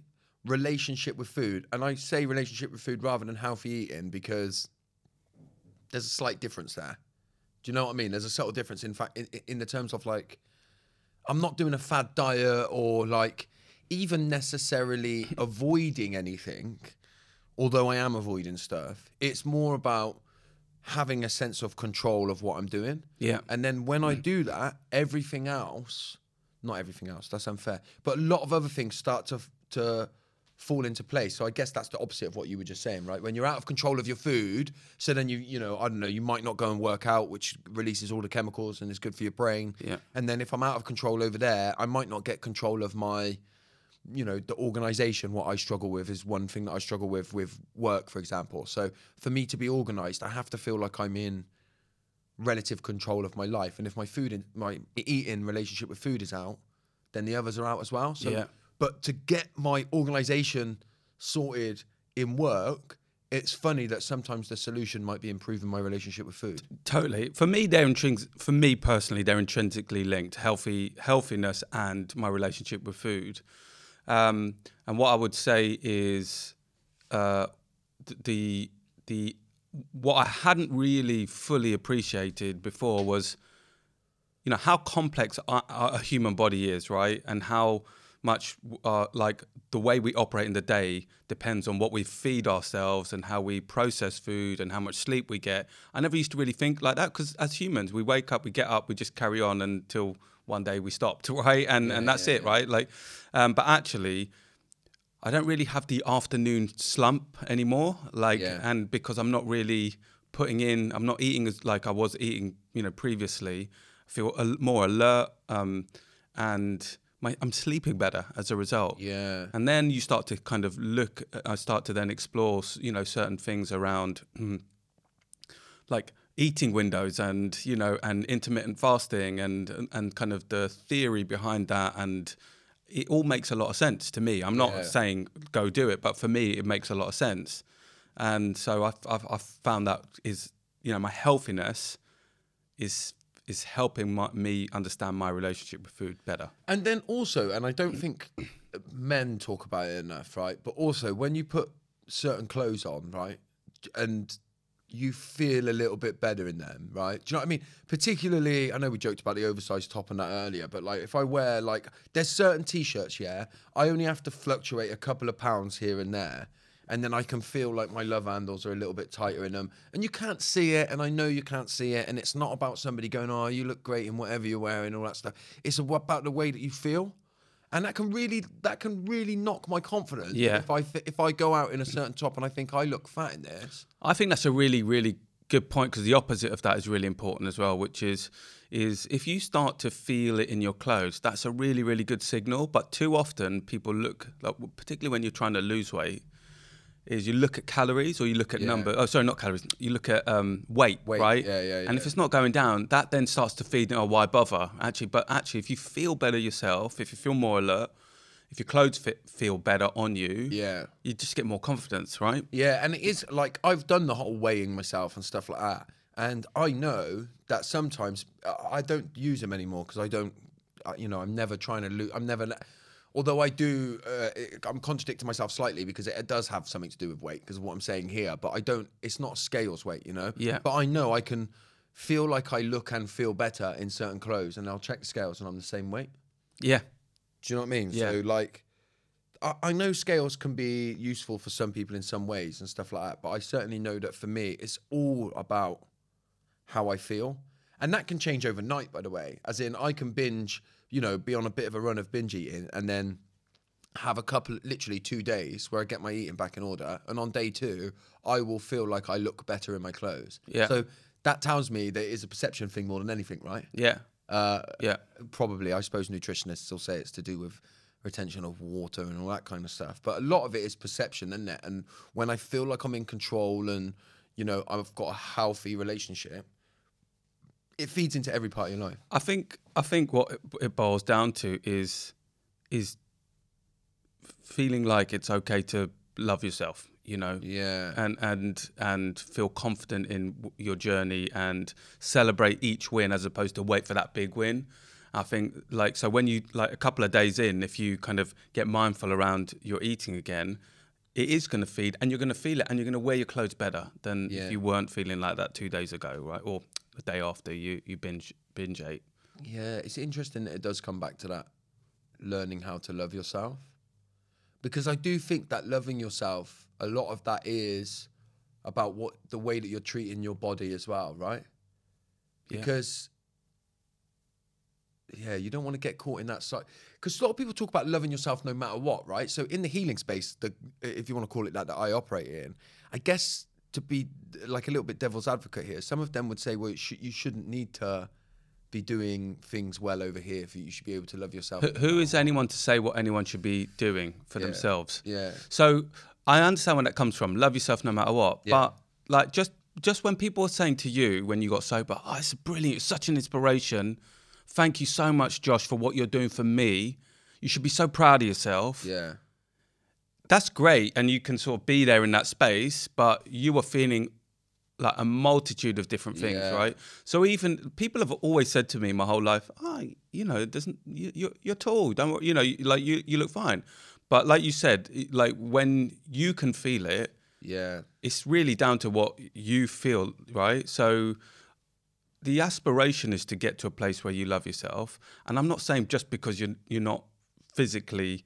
[SPEAKER 1] relationship with food, and I say relationship with food rather than healthy eating because there's a slight difference there. Do you know what I mean? There's a subtle difference, in fact, in, in the terms of like, I'm not doing a fad diet or like even necessarily avoiding anything, although I am avoiding stuff. It's more about having a sense of control of what I'm doing.
[SPEAKER 2] Yeah.
[SPEAKER 1] And then when I mm. do that, everything else, not everything else, that's unfair, but a lot of other things start to to fall into place. So I guess that's the opposite of what you were just saying, right? When you're out of control of your food, so then you you know, I don't know, you might not go and work out, which releases all the chemicals and is good for your brain.
[SPEAKER 2] Yeah.
[SPEAKER 1] And then if I'm out of control over there, I might not get control of my you know the organization what i struggle with is one thing that i struggle with with work for example so for me to be organized i have to feel like i'm in relative control of my life and if my food in my eating relationship with food is out then the others are out as well so
[SPEAKER 2] Yeah.
[SPEAKER 1] but to get my organization sorted in work it's funny that sometimes the solution might be improving my relationship with food
[SPEAKER 2] Totally. For me, they're intrins- For me personally, they're intrinsically linked: healthy healthiness and my relationship with food. Um, and what I would say is uh, the the what I hadn't really fully appreciated before was, you know, how complex a, human body is, right? And how much uh, like the way we operate in the day depends on what we feed ourselves and how we process food and how much sleep we get. I never used to really think like that because as humans, we wake up, we get up, we just carry on until one day we stopped, right? And and that's it, right? Like, um, but actually. I don't really have the afternoon slump anymore. Like,
[SPEAKER 1] Yeah.
[SPEAKER 2] and because I'm not really putting in, I'm not eating as like I was eating, you know, previously. I feel al- more alert, um, and my, I'm sleeping better as a result.
[SPEAKER 1] yeah
[SPEAKER 2] And then you start to kind of look. I start to then explore, you know, certain things around, mm, like eating windows and you know, and intermittent fasting and and- and kind of the theory behind that and. It all makes a lot of sense to me. I'm not
[SPEAKER 1] Yeah.
[SPEAKER 2] saying go do it, but for me, it makes a lot of sense. And so I've, I've, I've found that is, you know, my healthiness is is helping my, me understand my relationship with food better.
[SPEAKER 1] And then also, and I don't think men talk about it enough, right? But also, when you put certain clothes on, right, and you feel a little bit better in them, right? Do you know what I mean? Particularly, I know we joked about the oversized top and that earlier, but like if I wear like, there's certain t-shirts, yeah, I only have to fluctuate a couple of pounds here and there. And then I can feel like my love handles are a little bit tighter in them. And you can't see it, and I know you can't see it. And it's not about somebody going, oh, you look great in whatever you're wearing, all that stuff. It's about the way that you feel. And that can really, that can really knock my confidence.
[SPEAKER 2] Yeah.
[SPEAKER 1] If I th- if I go out in a certain top and I think I look fat in this,
[SPEAKER 2] I think that's a really, really good point because the opposite of that is really important as well, which is is if you start to feel it in your clothes, that's a really, really good signal. But too often people look, like, particularly when you're trying to lose weight, is you look at calories or you look at
[SPEAKER 1] Yeah.
[SPEAKER 2] number. Oh, sorry, not calories. You look at um, weight,
[SPEAKER 1] Weight,
[SPEAKER 2] right?
[SPEAKER 1] yeah, yeah,
[SPEAKER 2] And if it's not going down, that then starts to feed. Oh, why bother? Actually, but actually, if you feel better yourself, if you feel more alert, if your clothes fit, feel better on you,
[SPEAKER 1] yeah.
[SPEAKER 2] you just get more confidence, right?
[SPEAKER 1] Yeah, and it is like I've done the whole weighing myself and stuff like that, and I know that sometimes uh, I don't use them anymore because I don't, uh, you know, I'm never trying to lose. I'm never. Although I do, uh, I'm contradicting myself slightly because it, it does have something to do with weight because of what I'm saying here. But I don't. It's not scales weight, you know.
[SPEAKER 2] Yeah.
[SPEAKER 1] But I know I can feel like I look and feel better in certain clothes, and I'll check the scales and I'm the same weight.
[SPEAKER 2] Yeah.
[SPEAKER 1] Do you know what I mean?
[SPEAKER 2] Yeah.
[SPEAKER 1] So like, I, I know scales can be useful for some people in some ways and stuff like that, but I certainly know that for me, it's all about how I feel, and that can change overnight. By the way, as in I can binge, you know, be on a bit of a run of binge eating, and then have a couple, literally two days where I get my eating back in order, and on day two, I will feel like I look better in my clothes.
[SPEAKER 2] Yeah.
[SPEAKER 1] So that tells me that it is a perception thing more than anything, right?
[SPEAKER 2] Yeah.
[SPEAKER 1] Uh,
[SPEAKER 2] Yeah.
[SPEAKER 1] probably i suppose nutritionists will say it's to do with retention of water and all that kind of stuff but a lot of it is perception isn't it and when i feel like i'm in control and you know i've got a healthy relationship it feeds into every part of your life
[SPEAKER 2] I think I think what it, boils down to is is feeling like it's okay to love yourself, you know.
[SPEAKER 1] yeah
[SPEAKER 2] And and and feel confident in your journey and celebrate each win as opposed to wait for that big win. I think like so when you like a couple of days in, if you kind of get mindful around your eating again, it is going to feed and you're going to feel it and you're going to wear your clothes better than
[SPEAKER 1] Yeah.
[SPEAKER 2] if you weren't feeling like that two days ago, right? Or the day after you you binge binge ate.
[SPEAKER 1] Yeah, it's interesting that it does come back to that learning how to love yourself. Because I do think that loving yourself, a lot of that is about what the way that you're treating your body as well, right? Because yeah, you don't want to get caught in that side. Because a lot of people talk about loving yourself no matter what, right? So in the healing space, the if you want to call it that, that I operate in, I guess to be like a little bit devil's advocate here, some of them would say, well, sh- you shouldn't need to be doing things well over here for you should be able to love yourself.
[SPEAKER 2] Who, who is anyone to say what anyone should be doing for themselves?
[SPEAKER 1] Yeah.
[SPEAKER 2] So I understand where that comes from. Love yourself no matter what.
[SPEAKER 1] Yeah.
[SPEAKER 2] But like just just when people are saying to you when you got sober, oh, it's brilliant, it's such an inspiration. Thank you so much, Josh, for what you're doing for me. You should be so proud of yourself.
[SPEAKER 1] Yeah.
[SPEAKER 2] That's great, and you can sort of be there in that space, but you are feeling like a multitude of different things,
[SPEAKER 1] Yeah.
[SPEAKER 2] right? So even people have always said to me my whole life, "Oh, you know, it doesn't you, you're you're tall, don't you know, like you you look fine." But like you said, like when you can feel it,
[SPEAKER 1] Yeah.
[SPEAKER 2] it's really down to what you feel, right? So the aspiration is to get to a place where you love yourself, and I'm not saying just because you're you're not physically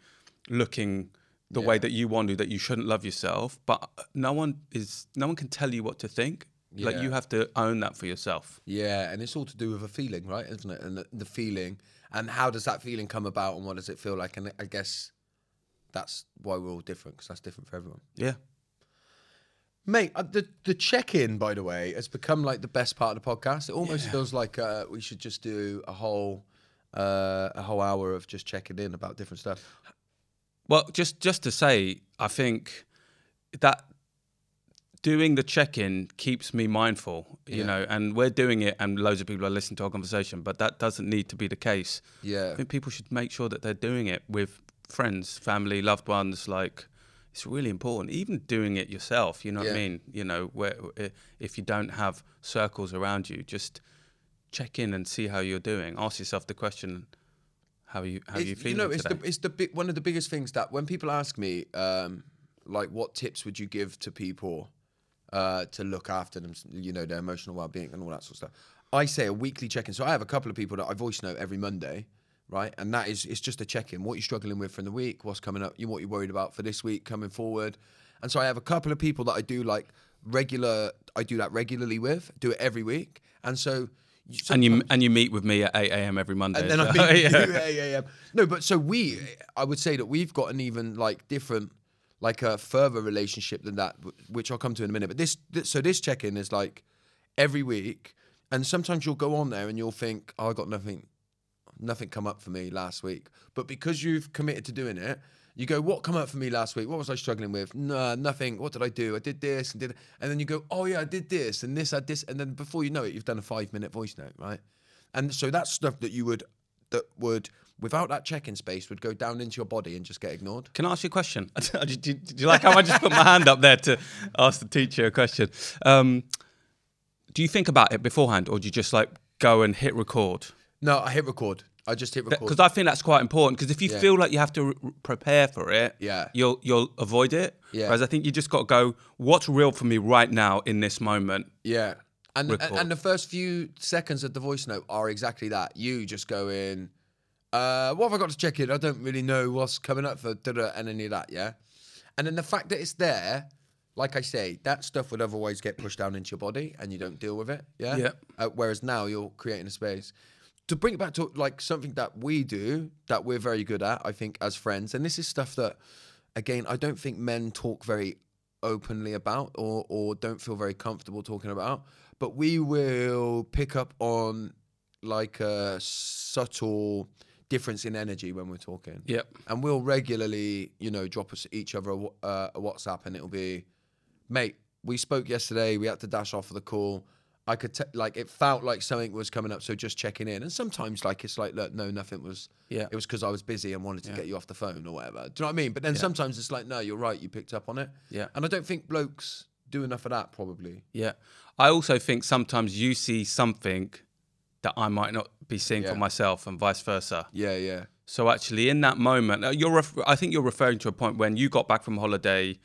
[SPEAKER 2] looking the way that you want to that you shouldn't love yourself, but uh, no one is no one can tell you what to think. Like you have to own that for yourself.
[SPEAKER 1] Yeah, and it's all to do with a feeling, right? Isn't it? And the, the feeling, and how does that feeling come about, and what does it feel like? And I guess that's why we're all different, because that's different for everyone.
[SPEAKER 2] Yeah.
[SPEAKER 1] Mate, uh, the the check in, by the way, has become like the best part of the podcast. It almost feels like uh, we should just do a whole uh, a whole hour of just checking in about different stuff.
[SPEAKER 2] Well, just just to say, I think that doing the check-in keeps me mindful, you
[SPEAKER 1] Yeah.
[SPEAKER 2] know, and we're doing it, and loads of people are listening to our conversation, but that doesn't need to be the case.
[SPEAKER 1] Yeah,
[SPEAKER 2] I think people should make sure that they're doing it with friends, family, loved ones. Like, it's really important. Even doing it yourself, you know what I mean? You know, where if you don't have circles around you, just check in and see how you're doing. Ask yourself the question: How are you? How are you
[SPEAKER 1] It's-
[SPEAKER 2] feeling
[SPEAKER 1] know, it's
[SPEAKER 2] today?
[SPEAKER 1] the it's the big one of the biggest things that when people ask me, um, like, what tips would you give to people uh, to look after them, you know, their emotional well being and all that sort of stuff. I say a weekly check in. So I have a couple of people that I voice note every Monday, right? And that is it's just a check in. What you're struggling with from the week, what's coming up, you what you're worried about for this week coming forward. And so I have a couple of people that I do like regular. I do that regularly with. Do it every week. And so.
[SPEAKER 2] and you and you meet with me at eight a.m. every Monday.
[SPEAKER 1] And then I meet
[SPEAKER 2] yeah.
[SPEAKER 1] you, yeah, yeah, yeah. No, but so we, I would say that we've got an even like different, like a further relationship than that, which I'll come to in a minute. But this, this so this check in is like every week, and sometimes you'll go on there and you'll think, oh, I got nothing, nothing come up for me last week. But because you've committed to doing it, you go, what come up for me last week? What was I struggling with? No, nothing. What did I do? I did this and did, and then you go, oh yeah, I did this and this, I this, and then before you know it, you've done a five minute voice note, right? And so that's stuff that you would, that would, without that check-in space, would go down into your body and just get ignored.
[SPEAKER 2] Can I ask you a question? do, do you like how I just put my hand up there to ask the teacher a question? Um, do you think about it beforehand, or do you just like go and hit record?
[SPEAKER 1] No, I hit record. I just hit record.
[SPEAKER 2] Because I think that's quite important. Because if you
[SPEAKER 1] Yeah.
[SPEAKER 2] feel like you have to r- prepare for it,
[SPEAKER 1] Yeah.
[SPEAKER 2] you'll you'll avoid it.
[SPEAKER 1] Yeah.
[SPEAKER 2] Whereas I think you just got to go. What's real for me right now in this moment?
[SPEAKER 1] yeah. And, and and the first few seconds of the voice note are exactly that. You just go in. Uh, what have I got to check in? I don't really know what's coming up for da and any of that. Yeah, and then the fact that it's there, like I say, that stuff would otherwise get pushed down into your body, and you don't deal with it. Yeah.
[SPEAKER 2] Yeah.
[SPEAKER 1] Uh, whereas now you're creating a space. To bring it back to like something that we do that we're very good at, I think, as friends, and this is stuff that, again, I don't think men talk very openly about or or don't feel very comfortable talking about. But we will pick up on like a subtle difference in energy when we're talking.
[SPEAKER 2] Yep.
[SPEAKER 1] And we'll regularly, you know, drop us each other a, uh, a WhatsApp, and it'll be, mate, we spoke yesterday. We had to dash off for the call. I could te- like it felt like something was coming up, so just checking in. And sometimes like it's like, look, no, nothing was.
[SPEAKER 2] Yeah.
[SPEAKER 1] It was because I was busy and wanted to get you off the phone or whatever. Do you know what I mean? But then sometimes it's like, no, you're right. You picked up on it.
[SPEAKER 2] Yeah.
[SPEAKER 1] And I don't think blokes do enough of that. Probably.
[SPEAKER 2] Yeah. I also think sometimes you see something that I might not be seeing
[SPEAKER 1] Yeah.
[SPEAKER 2] for myself and vice versa.
[SPEAKER 1] Yeah. Yeah.
[SPEAKER 2] So actually, in that moment, you're ref- I think you're referring to a point when you got back from holiday,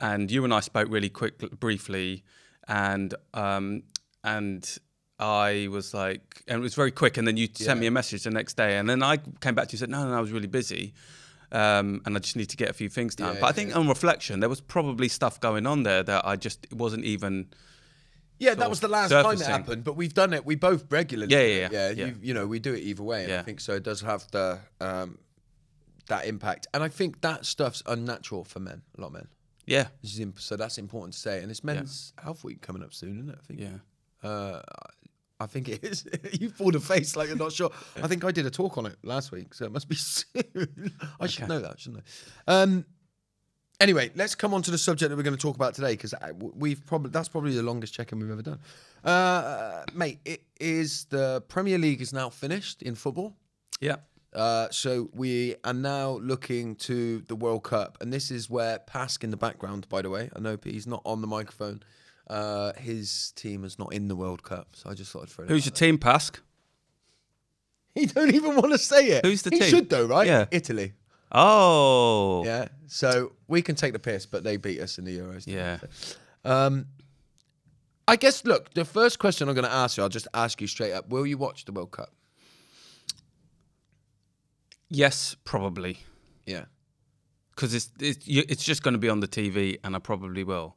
[SPEAKER 2] and you and I spoke really quick, briefly, and um, and I was like, and it was very quick, and then you sent me a message the next day, and then I came back to you and said, no, no, no I was really busy. Um, and I just need to get a few things done.
[SPEAKER 1] Yeah,
[SPEAKER 2] but I think on reflection, there was probably stuff going on there that I just it wasn't even.
[SPEAKER 1] Yeah, that was the last time it happened, but we've done it. We both regularly.
[SPEAKER 2] Yeah, yeah, yeah,
[SPEAKER 1] yeah.
[SPEAKER 2] yeah.
[SPEAKER 1] You, you know, we do it either way, and I think so. It does have the um, that impact, and I think that stuff's unnatural for men. A lot of men.
[SPEAKER 2] Yeah,
[SPEAKER 1] This is imp- so that's important to say, and it's Men's Health Week coming up soon, isn't it? I think.
[SPEAKER 2] yeah.
[SPEAKER 1] Uh, I think it is. you pulled a face like you're not sure. I think I did a talk on it last week, so it must be soon. I should know that, shouldn't I? Um. Anyway, let's come on to the subject that we're going to talk about today because we've probably that's probably the longest check-in we've ever done. Uh, mate, it is the Premier League is now finished in football.
[SPEAKER 2] Yeah.
[SPEAKER 1] Uh, so we are now looking to the World Cup, and this is where Pask in the background. By the way, I know he's not on the microphone. Uh, his team is not in the World Cup, so I just thought I'd throw.
[SPEAKER 2] Who's your team, Pask?
[SPEAKER 1] He don't even want to say it.
[SPEAKER 2] Who's the
[SPEAKER 1] he
[SPEAKER 2] team?
[SPEAKER 1] should though, right?
[SPEAKER 2] Yeah.
[SPEAKER 1] Italy.
[SPEAKER 2] Oh.
[SPEAKER 1] Yeah. So we can take the piss, but they beat us in the Euros.
[SPEAKER 2] Yeah.
[SPEAKER 1] Um, I guess. Look, the first question I'm going to ask you, I'll just ask you straight up: Will you watch the World Cup?
[SPEAKER 2] Yes, probably.
[SPEAKER 1] Yeah.
[SPEAKER 2] because it's it's it's just going to be on the TV, and I probably will.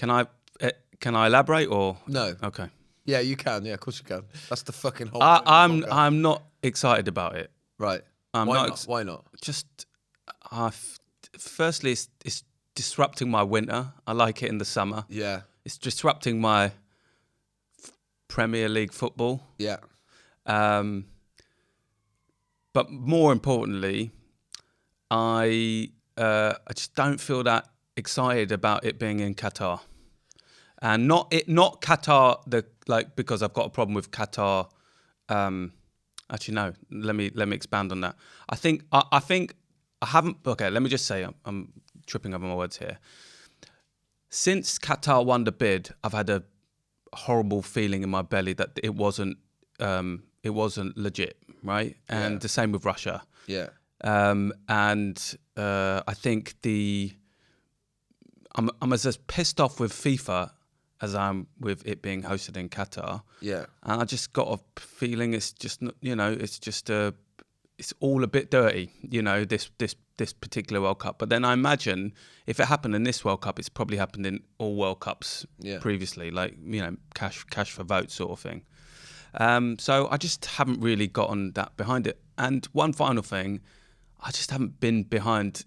[SPEAKER 2] Can I eh, can I elaborate or
[SPEAKER 1] No.
[SPEAKER 2] Okay,
[SPEAKER 1] Yeah, you can. Yeah, of course you can. That's the fucking whole.
[SPEAKER 2] I, I'm. I'm not excited about it.
[SPEAKER 1] right.
[SPEAKER 2] I'm
[SPEAKER 1] Why
[SPEAKER 2] not
[SPEAKER 1] Why not?
[SPEAKER 2] Just, I f- firstly, it's, it's disrupting my winter. I like it in the summer.
[SPEAKER 1] Yeah.
[SPEAKER 2] It's disrupting my f- Premier League football.
[SPEAKER 1] Yeah.
[SPEAKER 2] Um, but more importantly, I uh, I just don't feel that excited about it being in Qatar, and not it not Qatar the like because I've got a problem with Qatar. Um, actually, no. Let me let me expand on that. I think I, I think I haven't. Okay, let me just say I'm, I'm tripping over my words here. Since Qatar won the bid, I've had a horrible feeling in my belly that it wasn't um, it wasn't legit, right? And
[SPEAKER 1] Yeah.
[SPEAKER 2] the same with Russia.
[SPEAKER 1] Yeah.
[SPEAKER 2] Um, and uh, I think the I'm I'm as pissed off with FIFA as I'm with it being hosted in Qatar.
[SPEAKER 1] Yeah.
[SPEAKER 2] And I just got a feeling it's just not- you know it's just a it's all a bit dirty, you know this this this particular World Cup. But then I imagine if it happened in this World Cup, it's probably happened in all World Cups
[SPEAKER 1] Yeah.
[SPEAKER 2] previously, like you know cash cash for vote sort of thing. Um, so I just haven't really gotten that behind it. And one final thing, I just haven't been behind,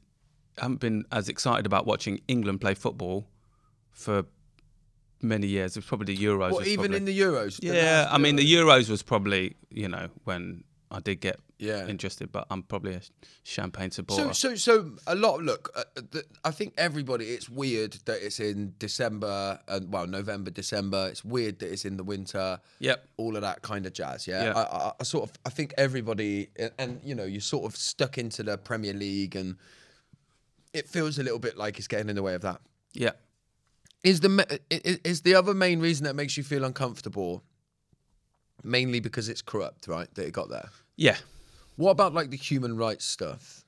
[SPEAKER 2] haven't been as excited about watching England play football for many years. It's probably the Euros.
[SPEAKER 1] Well, even
[SPEAKER 2] probably-
[SPEAKER 1] in the Euros. the
[SPEAKER 2] yeah, I mean, the Euros was probably, you know, when I did get
[SPEAKER 1] Yeah.
[SPEAKER 2] interested, but I'm probably a champagne supporter.
[SPEAKER 1] So, so, so a lot. Look, uh, the, I think everybody. It's weird that it's in December and well, November, December. It's weird that it's in the winter.
[SPEAKER 2] Yep.
[SPEAKER 1] All of that kind of jazz. Yeah.
[SPEAKER 2] Yeah.
[SPEAKER 1] I, I, I sort of. I think everybody, and, and you know, you're sort of stuck into the Premier League, and it feels a little bit like it's getting in the way of that.
[SPEAKER 2] yeah.
[SPEAKER 1] Is the ma- i- i- is the other main reason that makes you feel uncomfortable? Mainly because it's corrupt, right? That it got there.
[SPEAKER 2] Yeah.
[SPEAKER 1] What about like the human rights stuff?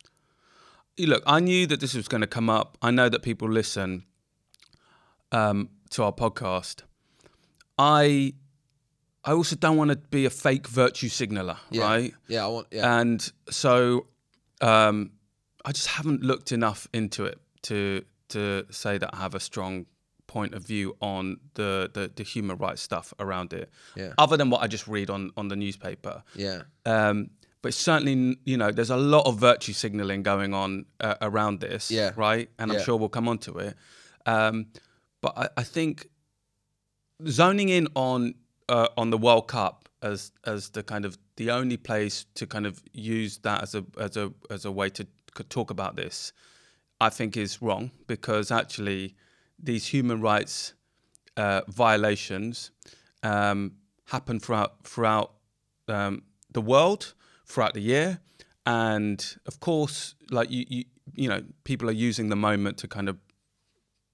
[SPEAKER 2] Look, I knew that this was going to come up. I know that people listen um, to our podcast. I I also don't want to be a fake virtue signaler,
[SPEAKER 1] Yeah.
[SPEAKER 2] right?
[SPEAKER 1] Yeah, I want. Yeah,
[SPEAKER 2] And so um, I just haven't looked enough into it to to say that I have a strong point of view on the the, the human rights stuff around it.
[SPEAKER 1] Yeah.
[SPEAKER 2] Other than what I just read on on the newspaper.
[SPEAKER 1] yeah,
[SPEAKER 2] Um, but certainly, you know, there's a lot of virtue signaling going on uh, around this,
[SPEAKER 1] Yeah.
[SPEAKER 2] right? And I'm sure we'll come on to it. Um, but I, I think zoning in on uh, on the World Cup as as the kind of the only place to kind of use that as a as a as a way to talk about this, I think is wrong because actually these human rights uh, violations um, happen throughout throughout um, the world throughout the year, and of course, like you, you you know, people are using the moment to kind of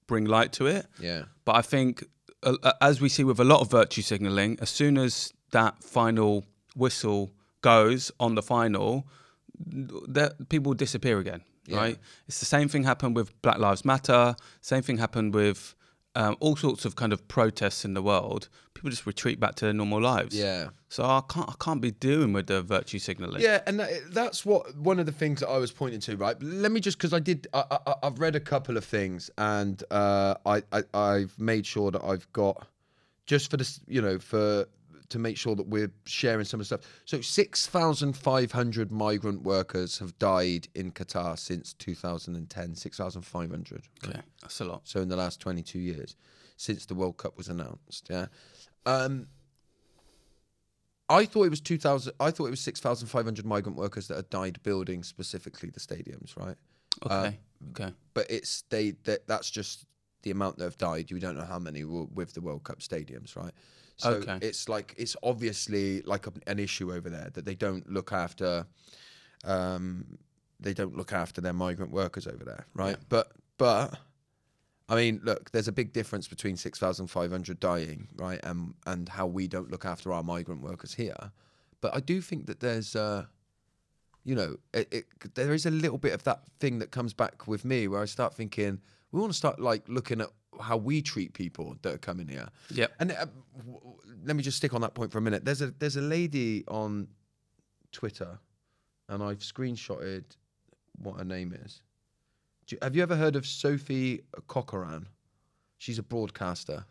[SPEAKER 2] bring light to it.
[SPEAKER 1] yeah,
[SPEAKER 2] But I think, uh, uh, as we see with a lot of virtue signaling, as soon as that final whistle goes on the final, that people disappear again.
[SPEAKER 1] Yeah.
[SPEAKER 2] Right? It's the same thing happened with Black Lives Matter. Same thing happened with um, all sorts of kind of protests in the world. People just retreat back to their normal lives.
[SPEAKER 1] yeah.
[SPEAKER 2] So I can't, I can't be doing with the virtue signaling.
[SPEAKER 1] Yeah, and that, that's what one of the things that I was pointing to, right? Let me just because I did, I, I, I've read a couple of things, and uh, I, I, I've made sure that I've got just for this, you know, for to make sure that we're sharing some of the stuff. So six thousand five hundred migrant workers have died in Qatar since 2010. Six thousand five hundred.
[SPEAKER 2] Okay, that's a lot.
[SPEAKER 1] So in the last 22 years, since the World Cup was announced, yeah. Um, I thought it was 2000. I thought it was 6,500 migrant workers that had died building specifically the stadiums, right?
[SPEAKER 2] Okay, okay.
[SPEAKER 1] But it's they that that's just the amount that have died. You don't know how many were with the World Cup stadiums, right? So
[SPEAKER 2] Okay.
[SPEAKER 1] it's like it's obviously like a, an issue over there that they don't look after. Um, they don't look after their migrant workers over there, right? But but I mean, look, there's a big difference between 6,500 dying, right, and and how we don't look after our migrant workers here. But I do think that there's, uh, you know, it, it, there is a little bit of that thing that comes back with me where I start thinking we want to start like looking at how we treat people that are coming here.
[SPEAKER 2] Yep.
[SPEAKER 1] And uh, let me just stick on that point for a minute. There's a there's a lady on Twitter, and I've screenshotted what her name is. Do you, have you ever heard of Sophie Corcoran? She's a broadcaster.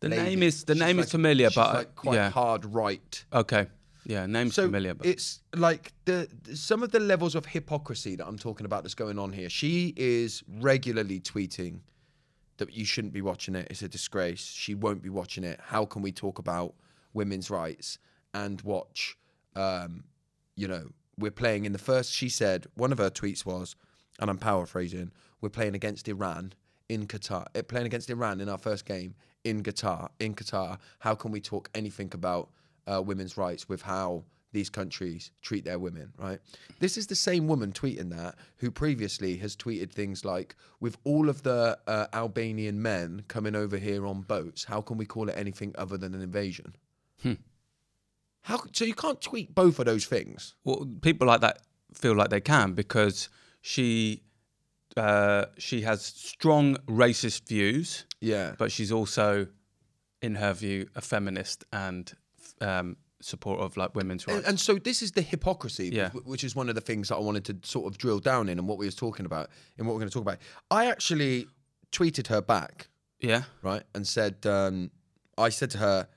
[SPEAKER 2] The
[SPEAKER 1] lady.
[SPEAKER 2] name is the
[SPEAKER 1] She's
[SPEAKER 2] name
[SPEAKER 1] like-
[SPEAKER 2] is familiar, but
[SPEAKER 1] like quite
[SPEAKER 2] yeah.
[SPEAKER 1] hard right.
[SPEAKER 2] Okay. Yeah, name's
[SPEAKER 1] So
[SPEAKER 2] familiar, but
[SPEAKER 1] it's like the some of the levels of hypocrisy that I'm talking about that's going on here. She is regularly tweeting that you shouldn't be watching it. It's a disgrace. She won't be watching it. How can we talk about women's rights and watch? Um, you know, we're playing in the first. She said one of her tweets was, and I'm paraphrasing: "We're playing against Iran in Qatar. eh, Playing against Iran in our first game in Qatar. In Qatar, how can we talk anything about uh, women's rights with how these countries treat their women, right? This is the same woman tweeting that who previously has tweeted things like, with all of the uh, Albanian men coming over here on boats, how can we call it anything other than an invasion? How so you can't tweet both of those things?
[SPEAKER 2] well, people like that feel like they can because she uh, she has strong racist views,
[SPEAKER 1] Yeah.
[SPEAKER 2] but she's also, in her view, a feminist and um, support of like women's rights.
[SPEAKER 1] And, and so this is the hypocrisy,
[SPEAKER 2] Yeah.
[SPEAKER 1] which is one of the things that I wanted to sort of drill down in and what we was talking about and what we're going to talk about. I actually tweeted her back
[SPEAKER 2] yeah.
[SPEAKER 1] right? And said, um, I said to her,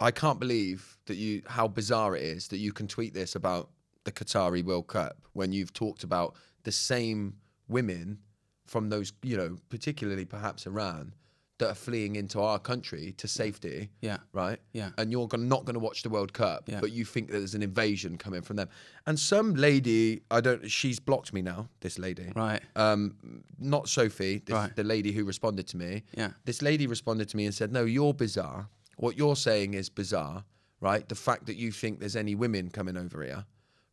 [SPEAKER 1] I can't believe that you, how bizarre it is that you can tweet this about the Qatari World Cup when you've talked about the same women from those, you know, particularly perhaps Iran, that are fleeing into our country to safety,
[SPEAKER 2] Yeah.
[SPEAKER 1] right?
[SPEAKER 2] Yeah.
[SPEAKER 1] And you're not going to watch the World Cup,
[SPEAKER 2] Yeah.
[SPEAKER 1] but you think that there's an invasion coming from them. And some lady, I don't, she's blocked me now, this lady
[SPEAKER 2] Right.
[SPEAKER 1] um, not Sophie, this,
[SPEAKER 2] Right.
[SPEAKER 1] the lady who responded to me.
[SPEAKER 2] Yeah.
[SPEAKER 1] This lady responded to me and said, "No, you're bizarre. What you're saying is bizarre, right? The fact that you think there's any women coming over here,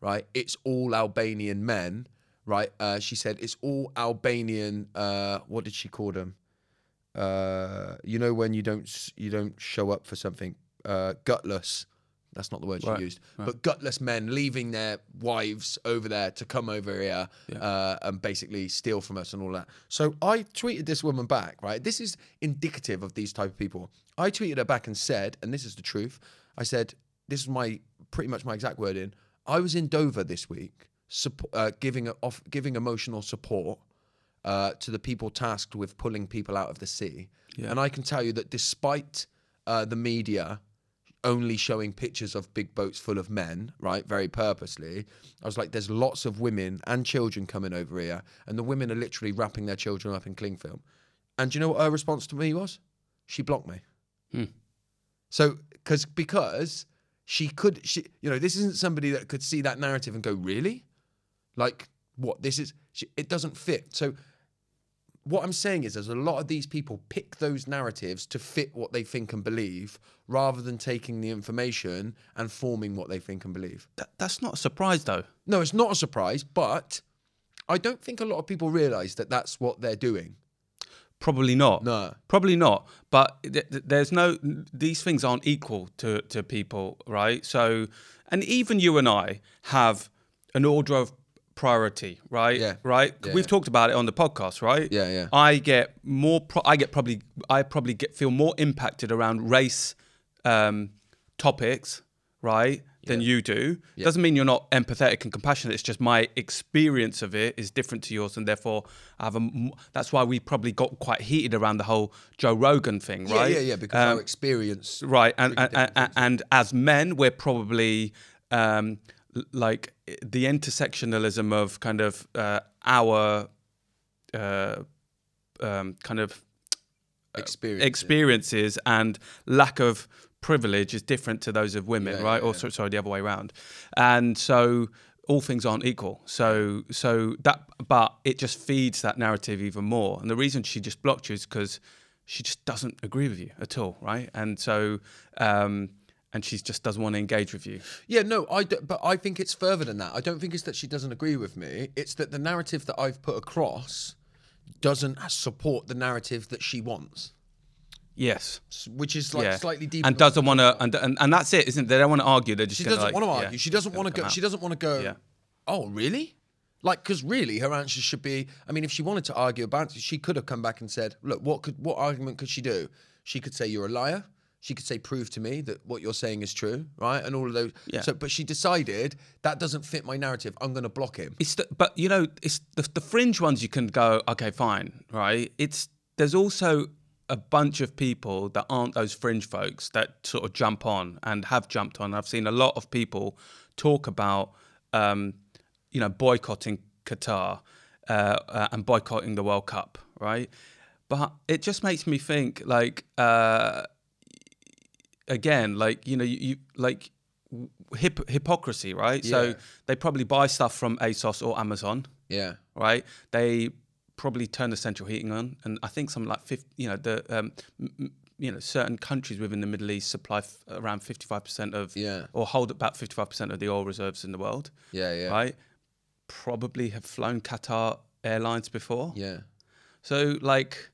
[SPEAKER 1] right? It's all Albanian men, right? Uh, she said it's all Albanian. Uh, what did she call them? Uh, you know when you don't you don't show up for something, uh, gutless That's not the word
[SPEAKER 2] Right,
[SPEAKER 1] she used. But gutless men leaving their wives over there to come over here uh, and basically steal from us and all that. So I tweeted this woman back, right? This is indicative of these type of people. I tweeted her back and said, and this is the truth. I said, this is my pretty much my exact wording. I was in Dover this week, suppo- uh, giving off, giving emotional support uh, to the people tasked with pulling people out of the sea. And I can tell you that despite uh, the media only showing pictures of big boats full of men, right, very purposely, I was like, there's lots of women and children coming over here, and the women are literally wrapping their children up in cling film. And do you know what her response to me was? She blocked me. So, because because she could, she you know, this isn't somebody that could see that narrative and go, really, like what this is. She, it doesn't fit. So, what I'm saying is, there's a lot of these people pick those narratives to fit what they think and believe, rather than taking the information and forming what they think and believe.
[SPEAKER 2] That, that's not a surprise though.
[SPEAKER 1] No, it's not a surprise, but I don't think a lot of people realize that that's what they're doing.
[SPEAKER 2] Probably not.
[SPEAKER 1] No.
[SPEAKER 2] Probably not. But th- th- there's no; these things aren't equal to to people, right? So, and even you and I have an order of priority, right?
[SPEAKER 1] Yeah.
[SPEAKER 2] Right.
[SPEAKER 1] Yeah,
[SPEAKER 2] We've
[SPEAKER 1] yeah.
[SPEAKER 2] talked about it on the podcast, right?
[SPEAKER 1] Yeah, yeah.
[SPEAKER 2] I get more. Pro- I get probably. I probably get feel more impacted around race um, topics, right? Than you do. Doesn't mean you're not empathetic and compassionate. It's just my experience of it is different to yours, and therefore I have a. That's why we probably got quite heated around the whole Joe Rogan thing, right?
[SPEAKER 1] yeah, yeah. yeah. Because our experience,
[SPEAKER 2] Right, and and, and, and as men, we're probably um, like the intersectionalism of kind of uh, our uh, um, kind of
[SPEAKER 1] experience,
[SPEAKER 2] experiences and lack of privilege is different to those of women,
[SPEAKER 1] Yeah,
[SPEAKER 2] right?
[SPEAKER 1] yeah,
[SPEAKER 2] or so, sorry, the other way around. And so all things aren't equal. So so that but it just feeds that narrative even more. And the reason she just blocked you is because she just doesn't agree with you at all, right? And so um and she just doesn't want to engage with you.
[SPEAKER 1] Yeah, no, I do, but I think it's further than that. I don't think it's that she doesn't agree with me. It's that the narrative that I've put across doesn't support the narrative that she wants,
[SPEAKER 2] Yes.
[SPEAKER 1] which is like
[SPEAKER 2] yeah.
[SPEAKER 1] slightly deeper.
[SPEAKER 2] and doesn't want to, and, and and that's it, isn't it? They don't want to argue. They're just
[SPEAKER 1] She doesn't
[SPEAKER 2] like,
[SPEAKER 1] want to
[SPEAKER 2] yeah,
[SPEAKER 1] argue. she doesn't want to go.
[SPEAKER 2] come
[SPEAKER 1] She doesn't want to go.
[SPEAKER 2] Yeah.
[SPEAKER 1] Oh, really? Like, because really, her answer should be. I mean, if she wanted to argue about it, she could have come back and said, "Look, what could what argument could she do? She could say you're a liar. She could say prove to me that what you're saying is true, right? And all of those.
[SPEAKER 2] Yeah.
[SPEAKER 1] So, but she decided that doesn't fit my narrative. I'm going to block him.
[SPEAKER 2] It's the, but you know, it's the, the fringe ones you can go, okay, fine, right? It's there's also a bunch of people that aren't those fringe folks that sort of jump on and have jumped on. I've seen a lot of people talk about, um, you know, boycotting Qatar uh, uh, and boycotting the World Cup, right? But it just makes me think, like, uh, again, like you know, you, you like hip, hypocrisy, right?
[SPEAKER 1] Yeah.
[SPEAKER 2] So they probably buy stuff from ASOS or Amazon,
[SPEAKER 1] Yeah.
[SPEAKER 2] right? They probably turn the central heating on, and I think something like 50, you know, the um, you know certain countries within the Middle East supply f- around fifty five percent of,
[SPEAKER 1] Yeah.
[SPEAKER 2] or hold about fifty five percent of the oil reserves in the world,
[SPEAKER 1] Yeah. Yeah.
[SPEAKER 2] right? Probably have flown Qatar Airlines before,
[SPEAKER 1] Yeah.
[SPEAKER 2] so like,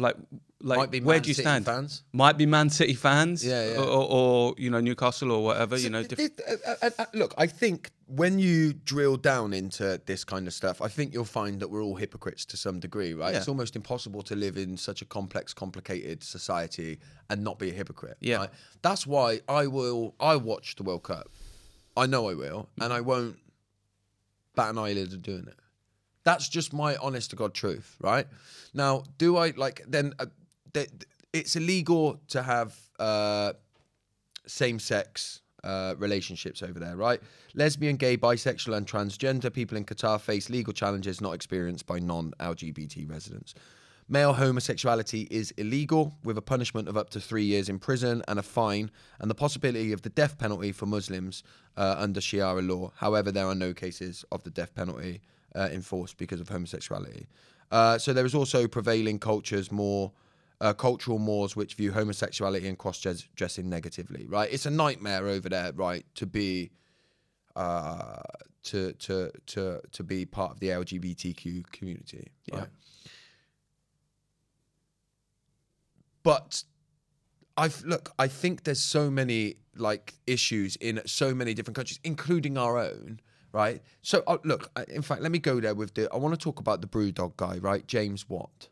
[SPEAKER 2] like, like,
[SPEAKER 1] Might be
[SPEAKER 2] where
[SPEAKER 1] Man
[SPEAKER 2] do you
[SPEAKER 1] City
[SPEAKER 2] stand?
[SPEAKER 1] fans.
[SPEAKER 2] Might be Man City fans,
[SPEAKER 1] Yeah, yeah.
[SPEAKER 2] Or, or, or you know Newcastle or whatever, you know.
[SPEAKER 1] Th-
[SPEAKER 2] Diff-
[SPEAKER 1] th- uh, uh, uh, look, I think when you drill down into this kind of stuff, I think you'll find that we're all hypocrites to some degree, right? It's almost impossible to live in such a complex, complicated society and not be a hypocrite.
[SPEAKER 2] Yeah.
[SPEAKER 1] right? That's why I will. I watch the World Cup. I know I will, and I won't bat an eyelid at doing it. That's just my honest to God truth, right? Now, do I like then? Uh, it's illegal to have uh, same-sex uh, relationships over there, right? Lesbian, gay, bisexual, and transgender people in Qatar face legal challenges not experienced by non-LGBT residents. Male homosexuality is illegal, with a punishment of up to three years in prison and a fine, and the possibility of the death penalty for Muslims uh, under Sharia law. However, there are no cases of the death penalty uh, enforced because of homosexuality. Uh, so there is also prevailing cultures more uh, cultural mores which view homosexuality and cross dressing negatively. Right, it's a nightmare over there. Right, to be uh, to to to to be part of the LGBTQ community. Right? But I've look. I think there's so many like issues in so many different countries, including our own. Right. So uh, look. I- In fact, let me go there with the. I want to talk about the BrewDog guy, right? James Watt.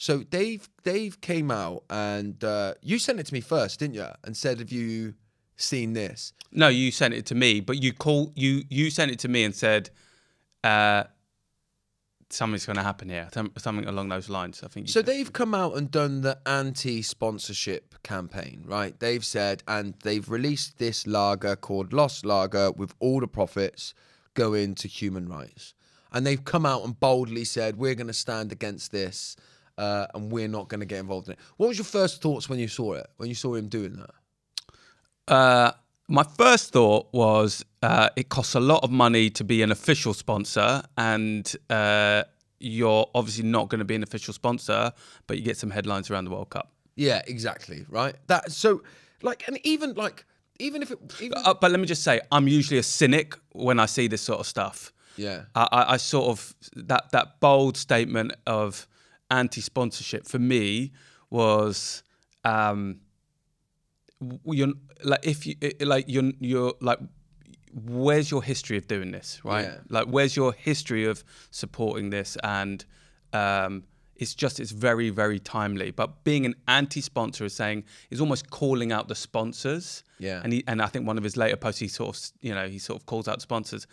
[SPEAKER 1] So Dave, Dave came out and uh, you sent it to me first, didn't you? And said, "Have you seen this?"
[SPEAKER 2] No, you sent it to me, but you call you you sent it to me and said, uh, something's going to happen here, something along those lines. I think.
[SPEAKER 1] So they've come out and done the anti-sponsorship campaign, right? They've said, and they've released this lager called Lost Lager with all the profits going to human rights. And they've come out and boldly said, we're going to stand against this uh, and we're not going to get involved in it. What was your first thoughts when you saw it, when you saw him doing that?
[SPEAKER 2] Uh, my first thought was uh, it costs a lot of money to be an official sponsor, and uh, you're obviously not going to be an official sponsor, but you get some headlines around the World Cup.
[SPEAKER 1] Yeah, exactly, right? That so like and even like even if it even,
[SPEAKER 2] Uh, but let me just say, I'm usually a cynic when I see this sort of stuff.
[SPEAKER 1] yeah.
[SPEAKER 2] I, I, sort of that that bold statement of anti-sponsorship for me was um, you're like if you like you're you're like where's your history of doing this right
[SPEAKER 1] Yeah.
[SPEAKER 2] like where's your history of supporting this and um, it's just it's very very timely but being an anti-sponsor is saying is almost calling out the sponsors
[SPEAKER 1] Yeah.
[SPEAKER 2] and he, and I think one of his later posts he sort of you know he sort of calls out sponsors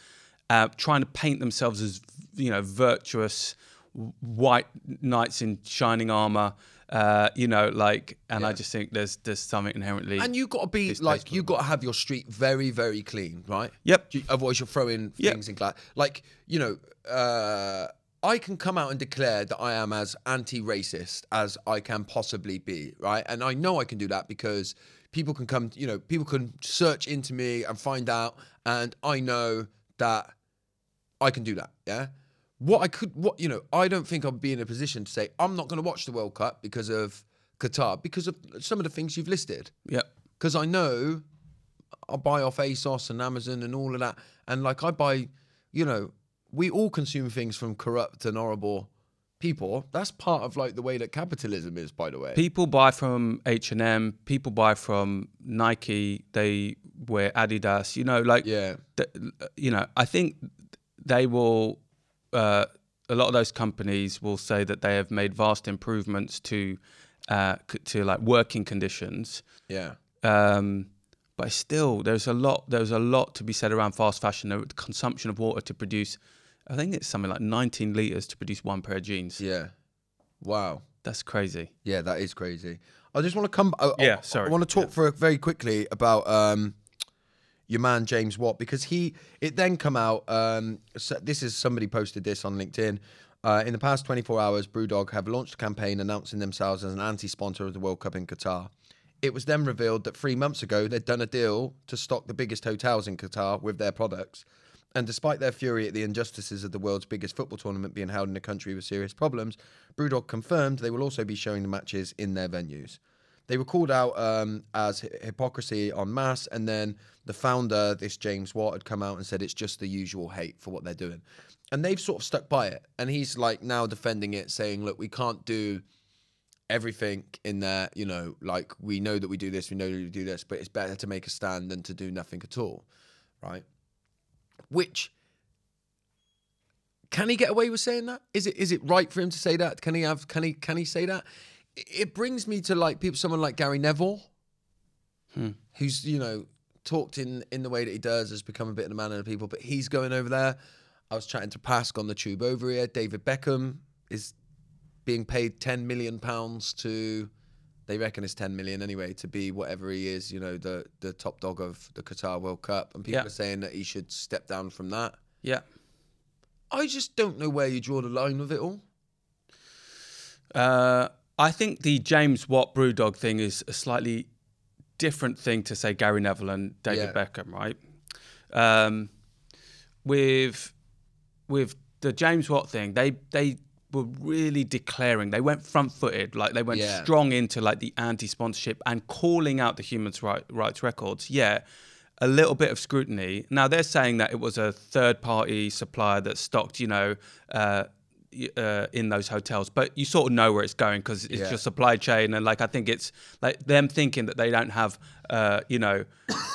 [SPEAKER 2] uh, trying to paint themselves as you know virtuous white knights in shining armor uh, you know like and I just think there's there's something inherently
[SPEAKER 1] And you got to be like you got to have your street very very clean, right?
[SPEAKER 2] Yep.
[SPEAKER 1] You- Otherwise, you're throwing
[SPEAKER 2] Yep.
[SPEAKER 1] things in glass. Like you know, uh, I can come out and declare that I am as anti-racist as I can possibly be, right? And I know I can do that because people can come, you know, people can search into me and find out, and I know that I can do that. Yeah. What I could, what you know, I don't think I'll be in a position to say I'm not going to watch the World Cup because of Qatar because of some of the things you've listed
[SPEAKER 2] yeah
[SPEAKER 1] because I know I buy off ASOS and Amazon and all of that, and like I buy, you know, we all consume things from corrupt and horrible people. That's part of like the way that capitalism is, by the way.
[SPEAKER 2] people buy from H&M people buy from Nike they wear Adidas you know like
[SPEAKER 1] Yeah,
[SPEAKER 2] th- you know, I think they will. Uh, a lot of those companies will say that they have made vast improvements to uh, to like working conditions.
[SPEAKER 1] yeah,
[SPEAKER 2] Um, but still, there's a lot. There's a lot to be said around fast fashion. The consumption of water to produce. I think it's something like 19 liters to produce one pair of jeans.
[SPEAKER 1] yeah. Wow.
[SPEAKER 2] That's crazy.
[SPEAKER 1] Yeah, that is crazy. I just want to come. I,
[SPEAKER 2] Yeah, sorry.
[SPEAKER 1] I want to talk for very quickly about um, your man James Watt because he. It then come out. Um, so this is somebody posted this on LinkedIn. Uh, in the past 24 hours, BrewDog have launched a campaign announcing themselves as an anti-sponsor of the World Cup in Qatar. It was then revealed that three months ago they'd done a deal to stock the biggest hotels in Qatar with their products. And despite their fury at the injustices of the world's biggest football tournament being held in a country with serious problems, Brewdog confirmed they will also be showing the matches in their venues. They were called out um, as hypocrisy en masse, and then the founder, this James Watt, had come out and said it's just the usual hate for what they're doing. And they've sort of stuck by it. And he's like now defending it, saying, look, we can't do everything in there, you know, like we know that we do this, we know that we do this, but it's better to make a stand than to do nothing at all, right? Which can he get away with saying that? Is it is it right for him to say that? Can he have can he can he say that? It- brings me to like people someone like Gary Neville, who's, you know, talked in in the way that he does, has become a bit of a man of the people, but he's going over there. I was chatting to Pask on the tube over here. David Beckham is being paid 10 million pounds to they reckon it's 10 million anyway to be whatever he is you know the the top dog of the Qatar World Cup and people
[SPEAKER 2] Yeah.
[SPEAKER 1] are saying that he should step down from that
[SPEAKER 2] Yeah.
[SPEAKER 1] I just don't know where you draw the line with it all
[SPEAKER 2] Uh, I think the James Watt Brewdog thing is a slightly different thing to say Gary Neville and David
[SPEAKER 1] Yeah.
[SPEAKER 2] Beckham, right? Um, with with the James Watt thing, they they were really declaring. They went front footed, like they went
[SPEAKER 1] Yeah.
[SPEAKER 2] strong into like the anti sponsorship and calling out the human right, rights records. Yeah. A little bit of scrutiny. Now they're saying that it was a third party supplier that stocked, you know, uh, uh, in those hotels, but you sort of know where it's going because it's
[SPEAKER 1] Yeah.
[SPEAKER 2] your supply chain, and like I think it's like them thinking that they don't have, uh, you know.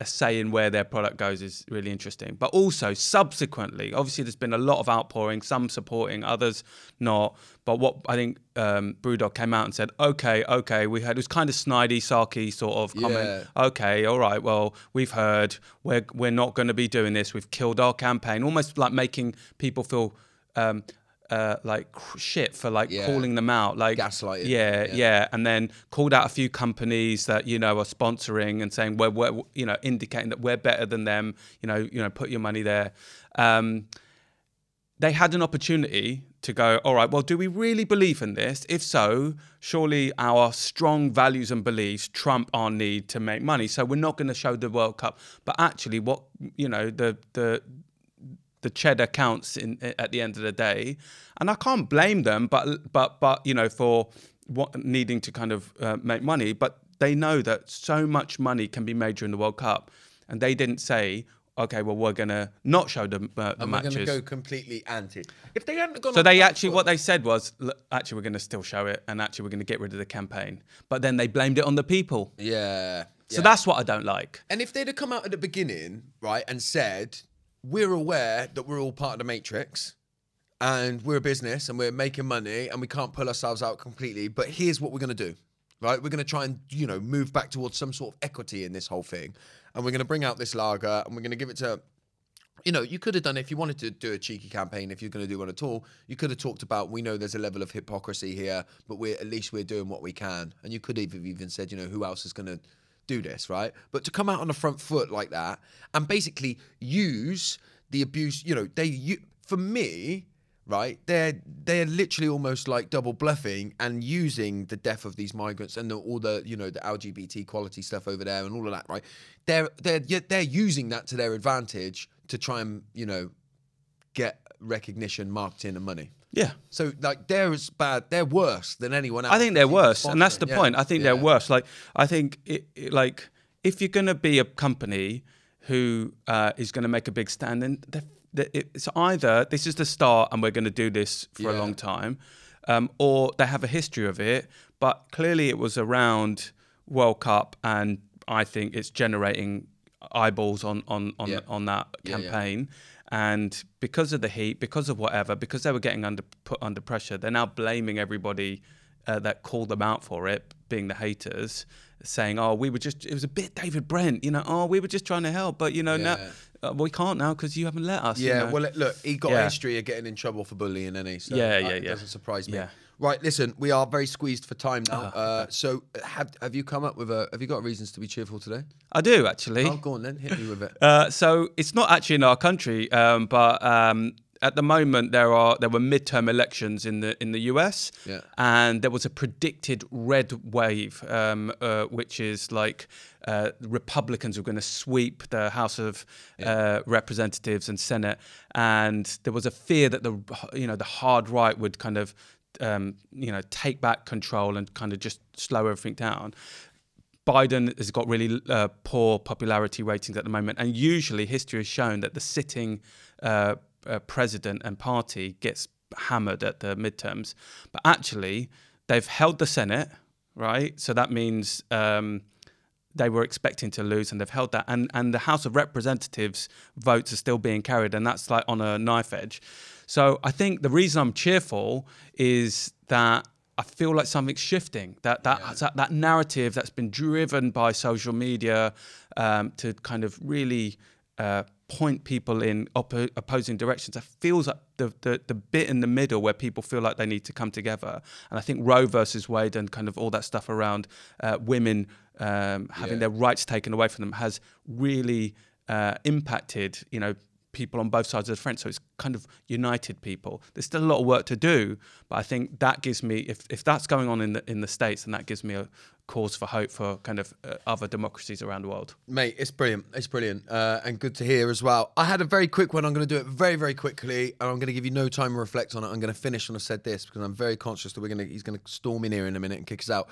[SPEAKER 2] a say in where their product goes is really interesting. But also subsequently, obviously, there's been a lot of outpouring, some supporting, others not. But what I think um, Brewdog came out and said, okay, okay, we had it was kind of snidey, sarky sort of comment. Okay, all right, well, we've heard, we're we're not going to be doing this. We've killed our campaign, almost like making people feel. Um, uh, like shit for like
[SPEAKER 1] Yeah.
[SPEAKER 2] calling them out, like
[SPEAKER 1] Gaslighting,
[SPEAKER 2] Yeah,
[SPEAKER 1] yeah.
[SPEAKER 2] yeah, and then called out a few companies that you know are sponsoring and saying we're, we're you know indicating that we're better than them. You know, you know, put your money there. Um, they had an opportunity to go, all right, well, do we really believe in this? If so, surely our strong values and beliefs trump our need to make money. So we're not going to show the World Cup. But actually, what, you know, the, the, the cheddar counts in at the end of the day, and I can't blame them. But but but you know for what needing to kind of uh, make money, but they know that so much money can be made during the World Cup, and they didn't say, okay, well we're gonna not show the, uh, the
[SPEAKER 1] And we're
[SPEAKER 2] matches.
[SPEAKER 1] going to go completely anti. If they hadn't gone
[SPEAKER 2] So they actually, what they said was, "Look, actually, we're going to still show it, and actually, we're going to get rid of the campaign. But then they blamed it on the people.
[SPEAKER 1] Yeah.
[SPEAKER 2] So
[SPEAKER 1] yeah.
[SPEAKER 2] that's what I don't like.
[SPEAKER 1] And if they'd have come out at the beginning, right, and said, we're aware that we're all part of the matrix and we're a business and we're making money and we can't pull ourselves out completely, but here's what we're going to do, right? We're going to try and, you know, move back towards some sort of equity in this whole thing. And we're going to bring out this lager and we're going to give it to you know, you could have done if you wanted to do a cheeky campaign, if you're going to do one at all, you could have talked about we know there's a level of hypocrisy here, but we're at least we're doing what we can. And you could have even said, you know, who else is going to do this, right? But to come out on the front foot like that and basically use the abuse, you know, they for me, right? They're they're literally almost like double bluffing and using the death of these migrants and the, all the you know the LGBT quality stuff over there and all of that, right? They're they're they're using that to their advantage to try and you know get recognition, marketing, and money.
[SPEAKER 2] Yeah.
[SPEAKER 1] So like they're as bad, they're worse than anyone else.
[SPEAKER 2] I think they're worse, and that's the
[SPEAKER 1] yeah.
[SPEAKER 2] point. I think
[SPEAKER 1] Yeah.
[SPEAKER 2] they're worse. Like I think, it, it- like if you're going to be a company who uh, is going to make a big stand, then the- the- it's either this is the start, and we're going to do this for a long time, um, or they have a history of it. But clearly, it was around World Cup, and I think it's generating eyeballs on on on,
[SPEAKER 1] Yeah.
[SPEAKER 2] on that
[SPEAKER 1] Yeah, yeah.
[SPEAKER 2] campaign. And because of the heat, because of whatever, because they were getting under put under pressure, they're now blaming everybody uh, that called them out for it, being the haters, saying, "Oh, we were just it was a bit David Brent, you know. Oh, we were just trying to help, but you know now uh, we can't now because you haven't let us." you
[SPEAKER 1] Yeah,
[SPEAKER 2] know?
[SPEAKER 1] well, look, he got a history of getting in trouble for bullying, and he. So
[SPEAKER 2] Yeah,
[SPEAKER 1] uh,
[SPEAKER 2] yeah,
[SPEAKER 1] it
[SPEAKER 2] yeah.
[SPEAKER 1] Doesn't surprise me.
[SPEAKER 2] Yeah.
[SPEAKER 1] Right, listen, we are very squeezed for time now.
[SPEAKER 2] Ah,
[SPEAKER 1] uh, so, have have you come up with a? Have you got reasons to be cheerful today?
[SPEAKER 2] I do actually.
[SPEAKER 1] Oh, go on then, hit me with it.
[SPEAKER 2] Uh, so it's not actually in our country, um, but um, at the moment there are there were midterm elections in the in the US,
[SPEAKER 1] Yeah.
[SPEAKER 2] and there was a predicted red wave, um, uh, which is like uh, Republicans were going to sweep the House of uh, Representatives and Senate, and there was a fear that the you know the hard right would kind of um, you know take back control and kind of just slow everything down. Biden has got really uh, poor popularity ratings at the moment, and usually history has shown that the sitting uh, uh, president and party gets hammered at the midterms. But actually, they've held the Senate, right? So that means um, they were expecting to lose, and they've held that. And and the House of Representatives votes are still being carried, and that's like on a knife edge. So I think the reason I'm cheerful is that I feel like something's shifting. That that that, that narrative that's been driven by social media um, to kind of really uh, point people in oppo- opposing directions. It feels like the, the the bit in the middle where people feel like they need to come together. And I think Roe versus Wade and kind of all that stuff around uh, women um, having
[SPEAKER 1] Yeah.
[SPEAKER 2] their rights taken away from them has really uh, impacted. You know people on both sides of the fence. So it's kind of united people. There's still a lot of work to do, but I think that gives me, if, if that's going on in the in the states, then that gives me a cause for hope for kind of uh, other democracies around the world.
[SPEAKER 1] Mate, it's brilliant. It's brilliant. Uh, and good to hear as well. I had a very quick one. I'm going to do it very, very quickly. And I'm going to give you no time to reflect on it. I'm going to finish when I've said this because I'm very conscious that we're going to, he's going to storm in here in a minute and kick us out.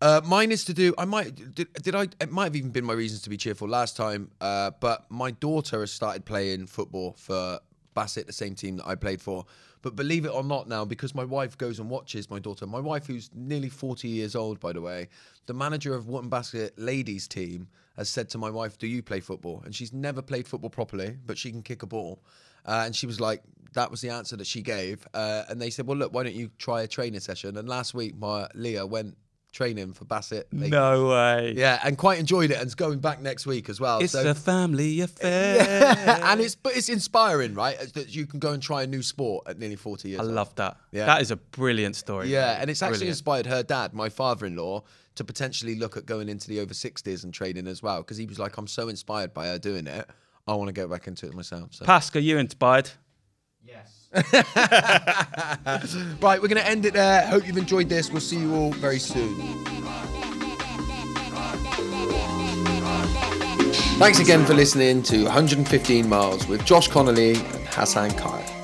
[SPEAKER 1] Uh, mine is to do. I might did, did I? It might have even been my reasons to be cheerful last time. Uh, but my daughter has started playing football for Bassett, the same team that I played for. But believe it or not, now because my wife goes and watches my daughter, my wife who's nearly 40 years old, by the way, the manager of Wootton Bassett ladies team has said to my wife, "Do you play football?" And she's never played football properly, but she can kick a ball. Uh, and she was like, that was the answer that she gave. Uh, and they said, well, look, why don't you try a training session? And last week, my Leah went training for Bassett. ladies.
[SPEAKER 2] No way.
[SPEAKER 1] Yeah, and quite enjoyed it, and it's going back next week as well.
[SPEAKER 2] It's
[SPEAKER 1] so,
[SPEAKER 2] a family affair.
[SPEAKER 1] and it's but it's inspiring, right? That you can go and try a new sport at nearly forty years.
[SPEAKER 2] I
[SPEAKER 1] old.
[SPEAKER 2] love that.
[SPEAKER 1] Yeah.
[SPEAKER 2] That is a brilliant story.
[SPEAKER 1] Yeah, and it's actually
[SPEAKER 2] Brilliant.
[SPEAKER 1] inspired her dad, my father-in-law, to potentially look at going into the over sixties and training as well, because he was like, "I'm so inspired by her doing it. I want to get back into it myself." So.
[SPEAKER 2] Pascal, you inspired?
[SPEAKER 3] Yes.
[SPEAKER 1] Right, we're going to end it there. Hope you've enjoyed this. We'll see you all very soon. Thanks again for listening to 115 Miles with Josh Connolly and Hassan Kaya.